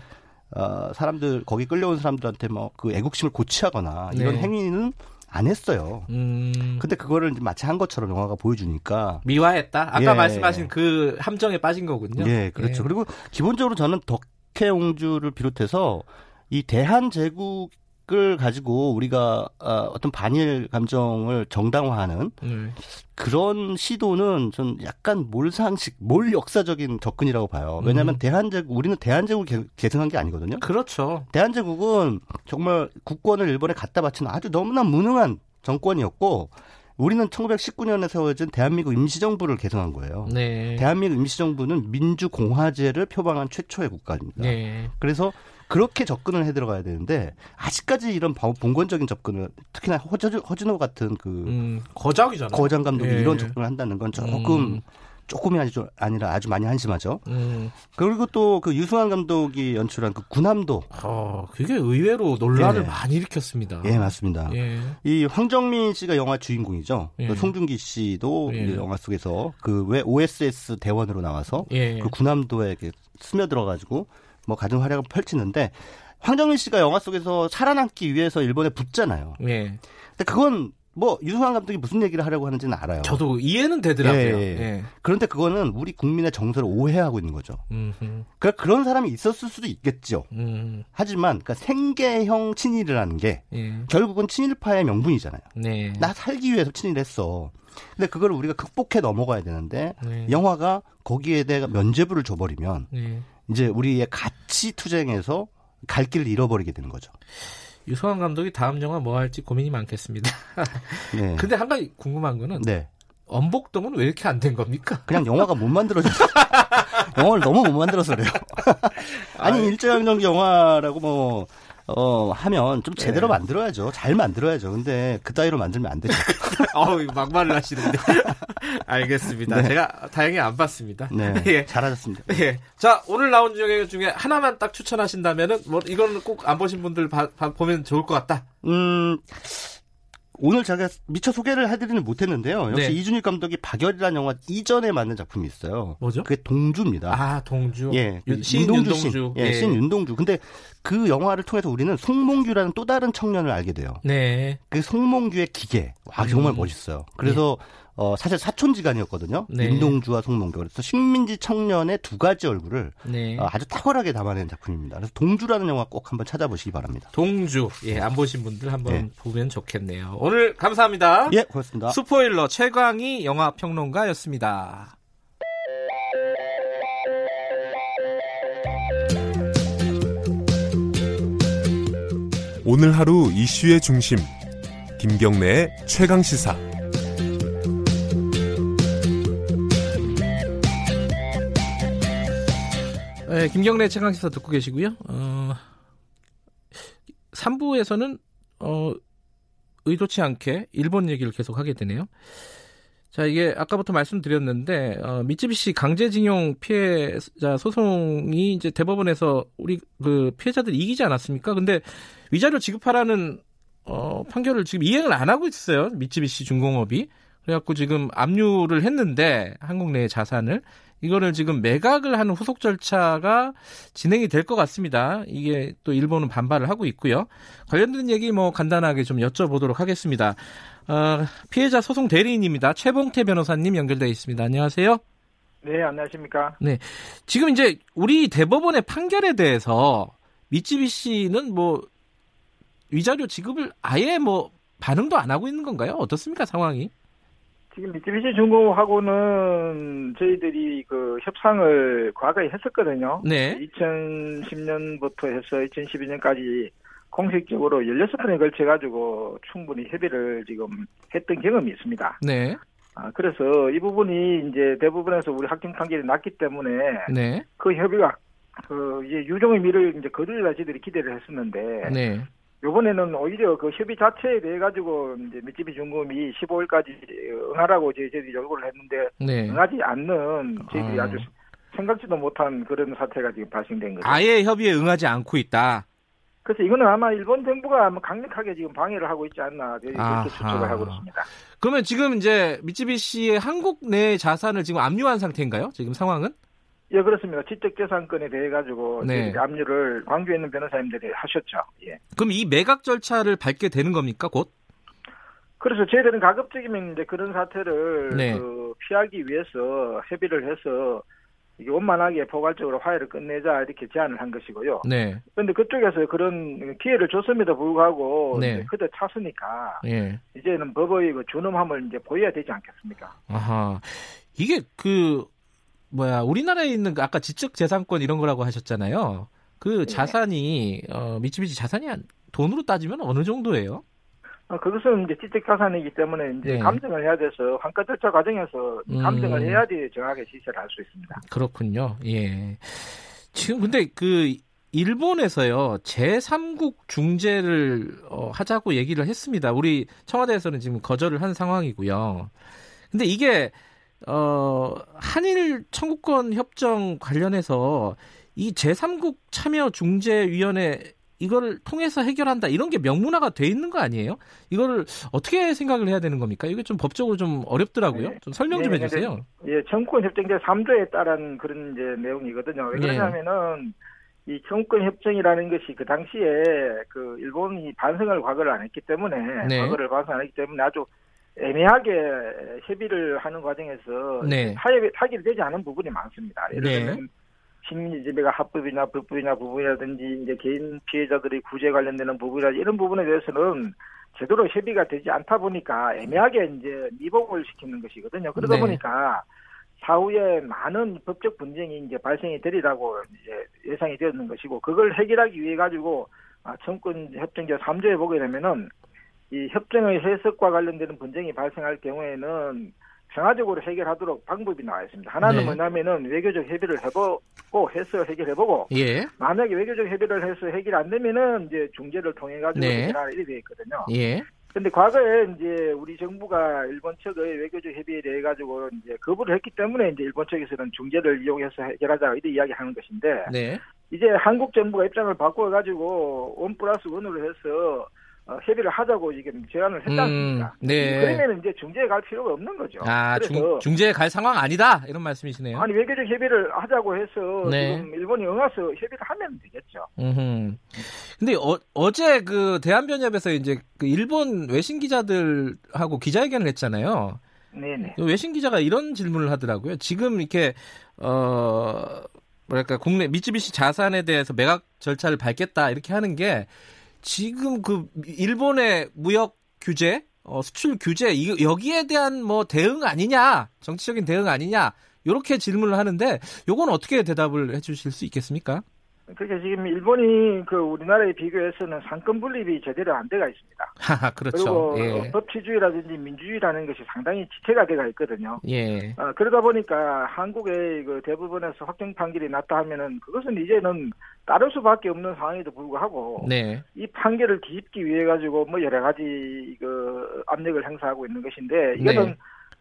어, 사람들, 거기 끌려온 사람들한테 뭐 그 애국심을 고취하거나 이런 네. 행위는 안 했어요. 음. 근데 그거를 마치 한 것처럼 영화가 보여주니까. 미화했다? 아까 예. 말씀하신 그 함정에 빠진 거군요. 예, 그렇죠. 그리고 기본적으로 저는 덕혜옹주를 비롯해서 이 대한 제국 을 가지고 우리가 어, 어떤 반일 감정을 정당화하는 음. 그런 시도는 좀 약간 몰상식, 몰 역사적인 접근이라고 봐요. 왜냐하면 음. 대한제국, 우리는 대한제국을 개- 계승한 게 아니거든요. 그렇죠. 대한제국은 정말 국권을 일본에 갖다 바치는 아주 너무나 무능한 정권이었고, 우리는 1919년에 세워진 대한민국 임시정부를 계승한 거예요. 네. 대한민국 임시정부는 민주공화제를 표방한 최초의 국가입니다. 네. 그래서 그렇게 접근을 해 들어가야 되는데 아직까지 이런 바- 봉건적인 접근을 특히나 허저, 허준호 같은 그 음, 거작이잖아요. 거장 감독이 예. 이런 접근을 한다는 건 조금 음. 조금이 아니죠 아니라 아주 많이 한심하죠. 음. 그리고 또 그 유승환 감독이 연출한 그 군함도 어, 그게 의외로 논란을 예. 많이 일으켰습니다. 예 맞습니다. 예. 이 황정민 씨가 영화 주인공이죠. 예. 그 송중기 씨도 예. 이 영화 속에서 그 왜 OSS 대원으로 나와서 예. 그 군함도에 스며들어가지고 뭐 가진 활약을 펼치는데 황정민 씨가 영화 속에서 살아남기 위해서 일본에 붙잖아요. 예. 근데 그건 뭐 유승환 감독이 무슨 얘기를 하려고 하는지는 알아요. 저도 이해는 되더라고요. 예, 예. 예. 그런데 그거는 우리 국민의 정서를 오해하고 있는 거죠. 음흠. 그러니까 그런 사람이 있었을 수도 있겠죠. 음. 하지만 그러니까 생계형 친일이라는 게 예. 결국은 친일파의 명분이잖아요. 네. 나 살기 위해서 친일했어. 근데 그걸 우리가 극복해 넘어가야 되는데 네. 영화가 거기에 대해 면죄부를 줘버리면 네. 이제 우리의 가치 투쟁에서 갈 길을 잃어버리게 되는 거죠. 유성환 감독이 다음 영화 뭐 할지 고민이 많겠습니다. 네. 근데 한 가지 궁금한 거는 네. 엄복동은 왜 이렇게 안 된 겁니까? 그냥 영화가 못 만들어져서 영화를 너무 못 만들어서 그래요. 아니 일제강점기 영화라고 뭐 어, 하면 좀 제대로 네. 만들어야죠. 잘 만들어야죠. 근데 그 따위로 만들면 안 되죠. 어우, 막말을 하시는데. 알겠습니다. 네. 제가 다행히 안 봤습니다. 네. 예. 잘하셨습니다. 예. 자, 오늘 나온 중에, 중에 하나만 딱 추천하신다면은, 뭐, 이거는 꼭 안 보신 분들 봐- 봐- 보면 좋을 것 같다. 음, 오늘 제가 미처 소개를 해드리는 못했는데요. 역시 네. 이준익 감독이 박열이라는 영화 이전에 만든 작품이 있어요. 뭐죠? 그게 동주입니다. 아, 동주. 예, 윤- 시인 윤동주 윤동주. 신, 예, 신 윤동주. 근데 그 영화를 통해서 우리는 송몽규라는 또 다른 청년을 알게 돼요. 네. 그 송몽규의 기계, 와 정말 음. 멋있어요. 그래서 어, 사실 사촌지간이었거든요. 네. 윤동주와 송몽규. 그래서 식민지 청년의 두 가지 얼굴을 네. 어, 아주 탁월하게 담아낸 작품입니다. 그래서 동주라는 영화 꼭 한번 찾아보시기 바랍니다. 동주. 예, 안 보신 분들 한번 네. 보면 좋겠네요. 오늘 감사합니다. 예, 고맙습니다. 스포일러 최광희 영화 평론가였습니다. 오늘 하루 이슈의 중심 김경래의 최강 시사 네, 김경래 최강시사 듣고 계시고요. 어, 3부에서는 어, 의도치 않게 일본 얘기를 계속 하게 되네요. 자, 이게 아까부터 말씀드렸는데 어, 미쯔비시 강제징용 피해자 소송이 이제 대법원에서 우리 그 피해자들 이기지 않았습니까? 근데 위자료 지급하라는 어, 판결을 지금 이행을 안 하고 있어요. 미쯔비시 중공업이. 그래갖고 지금 압류를 했는데 한국 내 자산을 이거를 지금 매각을 하는 후속 절차가 진행이 될 것 같습니다. 이게 또 일본은 반발을 하고 있고요. 관련된 얘기 뭐 간단하게 좀 여쭤보도록 하겠습니다. 어, 피해자 소송 대리인입니다. 최봉태 변호사님 연결돼 있습니다. 안녕하세요. 네, 안녕하십니까. 지금 이제 우리 대법원의 판결에 대해서 미쯔비시는 뭐 위자료 지급을 아예 뭐 반응도 안 하고 있는 건가요? 어떻습니까 상황이? 지금 미쯔비시 중공하고는 저희들이 그 협상을 과거에 했었거든요. 네. 2010년부터 해서 2012년까지 공식적으로 16번에 걸쳐 가지고 충분히 협의를 지금 했던 경험이 있습니다. 네. 아, 그래서 이 부분이 이제 대부분에서 우리 확정 판결이 났기 때문에 네. 그 협의가 그 이제 유종의 미를 이제 거둘라 저희들이 기대를 했었는데 네. 이번에는 오히려 그 협의 자체에 대해 가지고 이제 미쯔비 중공이 15일까지 응하라고 저희- 저희들이 요구를 했는데 네. 응하지 않는 저희들이 아. 아주 생각지도 못한 그런 사태가 지금 발생된 거죠. 아예 협의에 응하지 않고 있다. 그래서 이거는 아마 일본 정부가 아마 강력하게 지금 방해를 하고 있지 않나 저희 아하. 추측을 하고 있습니다. 그러면 지금 이제 미쯔비시의 한국 내 자산을 지금 압류한 상태인가요? 지금 상황은? 예, 그렇습니다. 지적재산권에 대해 가지고 네. 압류를 광주에 있는 변호사님들이 하셨죠. 예. 그럼 이 매각 절차를 밟게 되는 겁니까? 곧? 그래서 저희들은 가급적이면 이제 그런 사태를 네. 그 피하기 위해서 협의를 해서 이게 원만하게 포괄적으로 화해를 끝내자 이렇게 제안을 한 것이고요. 네. 그런데 그쪽에서 그런 기회를 줬음에도 불구하고 네. 이제 그대 차수니까 예. 이제는 법의 그 준엄함을 이제 보여야 되지 않겠습니까? 아하. 이게 그 뭐야 우리나라에 있는 그 아까 지적 재산권 이런 거라고 하셨잖아요. 그 자산이 어 미쯔비시 자산이 한- 돈으로 따지면 어느 정도예요? 어, 그것은 이제 지적 자산이기 때문에 이제 네. 감정을 해야 돼서 환가 절차 과정에서 음. 감정을 해야지 정확하게 시세를 할수 있습니다. 그렇군요. 예. 지금 근데 그 일본에서요 제3국 중재를 어, 하자고 얘기를 했습니다. 우리 청와대에서는 지금 거절을 한 상황이고요. 근데 이게 어 한일 청구권 협정 관련해서 이 제3국 참여 중재 위원회 이거를 통해서 해결한다 이런 게 명문화가 돼 있는 거 아니에요? 이거를 어떻게 생각을 해야 되는 겁니까? 이게 좀 법적으로 좀 어렵더라고요. 네. 좀 설명 좀 네, 네, 해주세요. 예, 정권 협정 제 3조에 따른 그런 이제 내용이거든요. 왜 네. 그러냐면은 이 청구권 협정이라는 것이 그 당시에 그 일본이 반성을 과거를 안 했기 때문에 네. 과거를 반성 안 했기 때문에 아주 애매하게 협의를 하는 과정에서 네. 타협이 타결이 되지 않은 부분이 많습니다. 예를 네. 들면 식민지 지배가 합법이나 불법이나 부분이라든지 이제 개인 피해자들의 구제 관련되는 부분이라 이런 부분에 대해서는 제대로 협의가 되지 않다 보니까 애매하게 이제 미봉을 시키는 것이거든요. 그러다 네. 보니까 사후에 많은 법적 분쟁이 이제 발생이 되리라고 이제 예상이 되었는 것이고 그걸 해결하기 위해 가지고 아, 청권 협정제 3조에 보게 되면은 이 협정의 해석과 관련되는 분쟁이 발생할 경우에는 평화적으로 해결하도록 방법이 나와 있습니다. 하나는 네. 뭐냐면은 외교적 협의를 해보고 해서 해결해보고 예. 만약에 외교적 협의를 해서 해결 안 되면은 이제 중재를 통해 가지고 네. 해결하라 이렇게 되어 있거든요. 예. 근데 과거에 이제 우리 정부가 일본 측의 외교적 협의에 대해 가지고 이제 거부를 했기 때문에 이제 일본 측에서는 중재를 이용해서 해결하자 이렇게 이야기하는 것인데 네. 이제 한국 정부가 입장을 바꿔 가지고 원 플러스 원으로 해서 어, 협의를 하자고 지금 제안을 했지 않습니까? 음, 네. 그러면 이제 중재에 갈 필요가 없는 거죠. 아, 중, 중재에 갈 상황 아니다. 이런 말씀이시네요. 아니 외교적 협의를 하자고 해서 네. 지금 일본이 응해서 협의를 하면 되겠죠. 음. 근데 어, 어제 그 대한변협에서 이제 그 일본 외신 기자들하고 기자회견을 했잖아요. 네네. 그 외신 기자가 이런 질문을 하더라고요. 지금 이렇게 어 뭐랄까 국내 미쯔비시 자산에 대해서 매각 절차를 밟겠다 이렇게 하는 게 지금 그 일본의 무역 규제, 어, 수출 규제 이, 여기에 대한 뭐 대응 아니냐, 정치적인 대응 아니냐 이렇게 질문을 하는데 요건 어떻게 대답을 해주실 수 있겠습니까? 그러니까 지금 일본이 그 우리나라에 비교해서는 상권 분립이 제대로 안 돼가 있습니다. 하하 그렇죠. 그리고 예. 법치주의라든지 민주주의라는 것이 상당히 지체가 돼가 있거든요. 예. 어, 그러다 보니까 한국의 그 대부분에서 확정 판결이 났다 하면은 그것은 이제는 따를 수밖에 없는 상황에도 불구하고 네. 이 판결을 뒤집기 위해 가지고 뭐 여러 가지 그 압력을 행사하고 있는 것인데 이거는 네.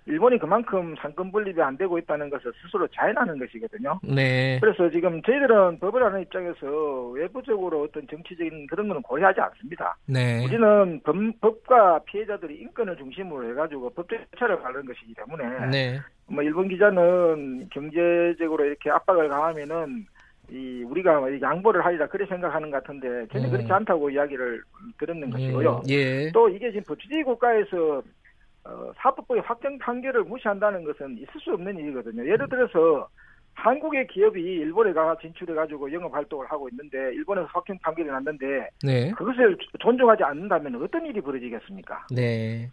일본이 그만큼 상권 분립이 안 되고 있다는 것을 스스로 자인하는 것이거든요. 네. 그래서 지금 저희들은 법을 하는 입장에서 외부적으로 어떤 정치적인 그런 거는 고려하지 않습니다. 네. 우리는 법, 법과 피해자들의 인권을 중심으로 해가지고 법적 절차를 가는 것이기 때문에 네. 뭐 일본 기자는 경제적으로 이렇게 압박을 가하면은 이 우리가 양보를 하리라 그렇게 생각하는 것 같은데 전혀 음. 그렇지 않다고 이야기를 들었는 것이고요. 예. 또 이게 지금 법치주의 국가에서 어, 사법부의 확정 판결을 무시한다는 것은 있을 수 없는 일이거든요. 예를 들어서 한국의 기업이 일본에 가 진출해 가지고 영업 활동을 하고 있는데 일본에서 확정 판결이 났는데 네. 그것을 존중하지 않는다면 어떤 일이 벌어지겠습니까? 네.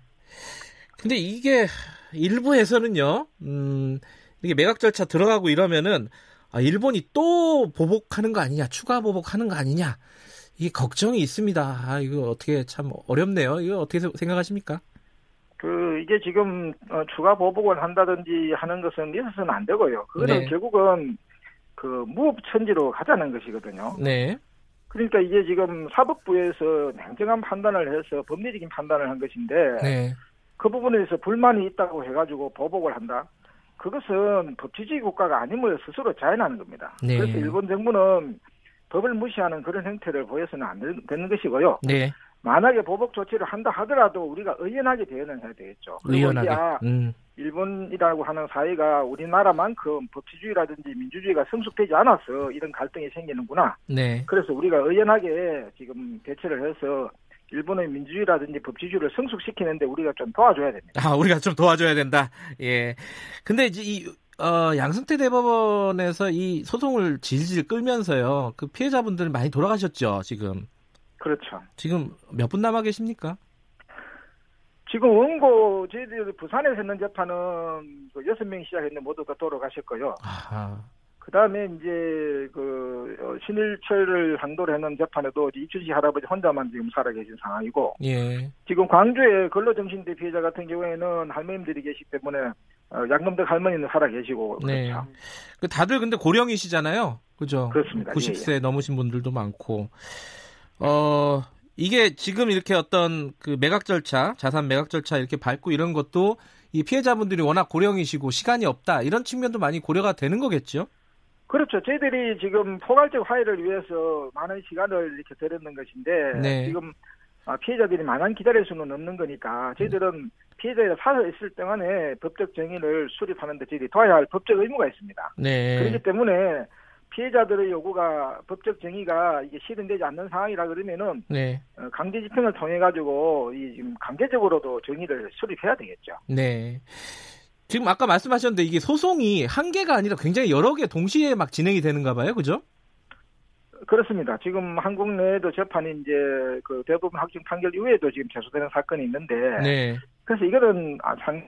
근데 이게 일부에서는요, 음, 이게 매각 절차 들어가고 이러면은, 아, 일본이 또 보복하는 거 아니냐, 추가 보복하는 거 아니냐, 이게 걱정이 있습니다. 아, 이거 어떻게 참 어렵네요. 이거 어떻게 생각하십니까? 그 이게 지금 어, 추가 보복을 한다든지 하는 것은 있어서는 안 되고요. 그거는 네. 결국은 그 무업천지로 가자는 것이거든요. 네. 그러니까 이게 지금 사법부에서 냉정한 판단을 해서 법리적인 판단을 한 것인데 네. 그 부분에 대해서 불만이 있다고 해가지고 보복을 한다. 그것은 법치주의 국가가 아님을 스스로 자인하는 겁니다. 네. 그래서 일본 정부는 법을 무시하는 그런 행태를 보여서는 안 되- 되는 것이고요. 네. 만약에 보복 조치를 한다 하더라도 우리가 의연하게 대응을 해야 되겠죠. 의연하게. 음. 일본이라고 하는 사회가 우리나라만큼 법치주의라든지 민주주의가 성숙되지 않아서 이런 갈등이 생기는구나. 네. 그래서 우리가 의연하게 지금 대처를 해서 일본의 민주주의라든지 법치주의를 성숙시키는데 우리가 좀 도와줘야 됩니다. 아, 우리가 좀 도와줘야 된다. 예. 근데 이제 이, 어, 양승태 대법원에서 이 소송을 질질 끌면서요. 그 피해자분들 많이 돌아가셨죠, 지금. 그렇죠. 지금 몇 분 남아 계십니까? 지금 원고 저희들 부산에서 했는 재판은 그 여섯 명이 시작했는데 모두 다 돌아가셨고요. 아, 그 다음에 이제 그 어, 신일철을 항도로 했는 재판에도 이춘식 할아버지 혼자만 지금 살아계신 상황이고 예. 지금 광주의 근로정신대 피해자 같은 경우에는 할머님들이 계시기 때문에 어, 양금덕 할머니는 살아계시고 네. 그렇죠. 그 다들 근데 고령이시잖아요. 그죠? 그렇습니다. 90세 넘으신 분들도 많고. 어, 이게 지금 이렇게 어떤 그 매각 절차, 자산 매각 절차 이렇게 밟고 이런 것도 이 피해자분들이 워낙 고령이시고 시간이 없다. 이런 측면도 많이 고려가 되는 거겠죠? 그렇죠. 저희들이 지금 포괄적 화해를 위해서 많은 시간을 이렇게 들였는 것인데 네. 지금 아, 피해자들이 많은 기다릴 수는 없는 거니까 저희들은 피해자가 살아 있을 동안에 법적 정의를 수립하는데 저희들이 도와야 할 법적 의무가 있습니다. 네. 그렇기 때문에 피해자들의 요구가 법적 정의가 이게 실현되지 않는 상황이라 그러면은 네. 어, 강제 집행을 통해 가지고 이 지금 강제적으로도 정의를 수립해야 되겠죠. 네. 지금 아까 말씀하셨는데 이게 소송이 한 개가 아니라 굉장히 여러 개 동시에 막 진행이 되는가 봐요. 그죠? 그렇습니다. 지금 한국 내에도 재판이 이제 그 대부분 확정 판결 이후에도 지금 계속되는 사건이 있는데 네. 그래서 이거는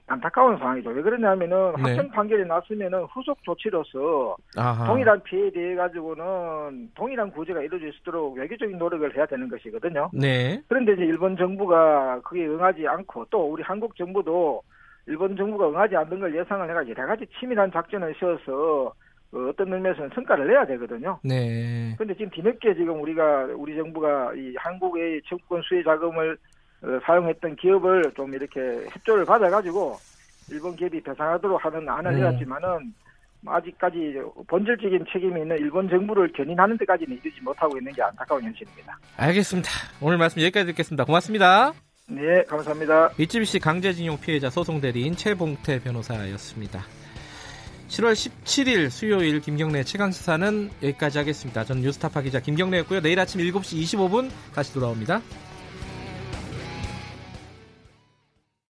안타까운 상황이죠. 왜 그러냐면은 네. 확정 판결이 났으면은 후속 조치로서 아하. 동일한 피해에 대해 가지고는 동일한 구제가 이루어질 수 있도록 외교적인 노력을 해야 되는 것이거든요. 네. 그런데 이제 일본 정부가 그게 응하지 않고 또 우리 한국 정부도 일본 정부가 응하지 않는 걸 예상을 해가 여러 가지 치밀한 작전을 세워서 어, 어떤 의미에서는 성과를 내야 되거든요. 네. 그런데 지금 뒤늦게 지금 우리가 우리 정부가 이 한국의 정권 수혜 자금을 어, 사용했던 기업을 좀 이렇게 협조를 받아가지고 일본 기업이 배상하도록 하는 안을 음. 내놨지만은 아직까지 본질적인 책임이 있는 일본 정부를 견인하는 데까지는 이르지 못하고 있는 게 안타까운 현실입니다. 알겠습니다. 오늘 말씀 여기까지 듣겠습니다. 고맙습니다. 네, 감사합니다. 미쯔비시 강제징용 피해자 소송 대리인 최봉태 변호사였습니다. 7월 17일 수요일 김경래 최강시사는 여기까지 하겠습니다. 저는 뉴스타파 기자 김경래였고요. 내일 아침 7시 25분 다시 돌아옵니다.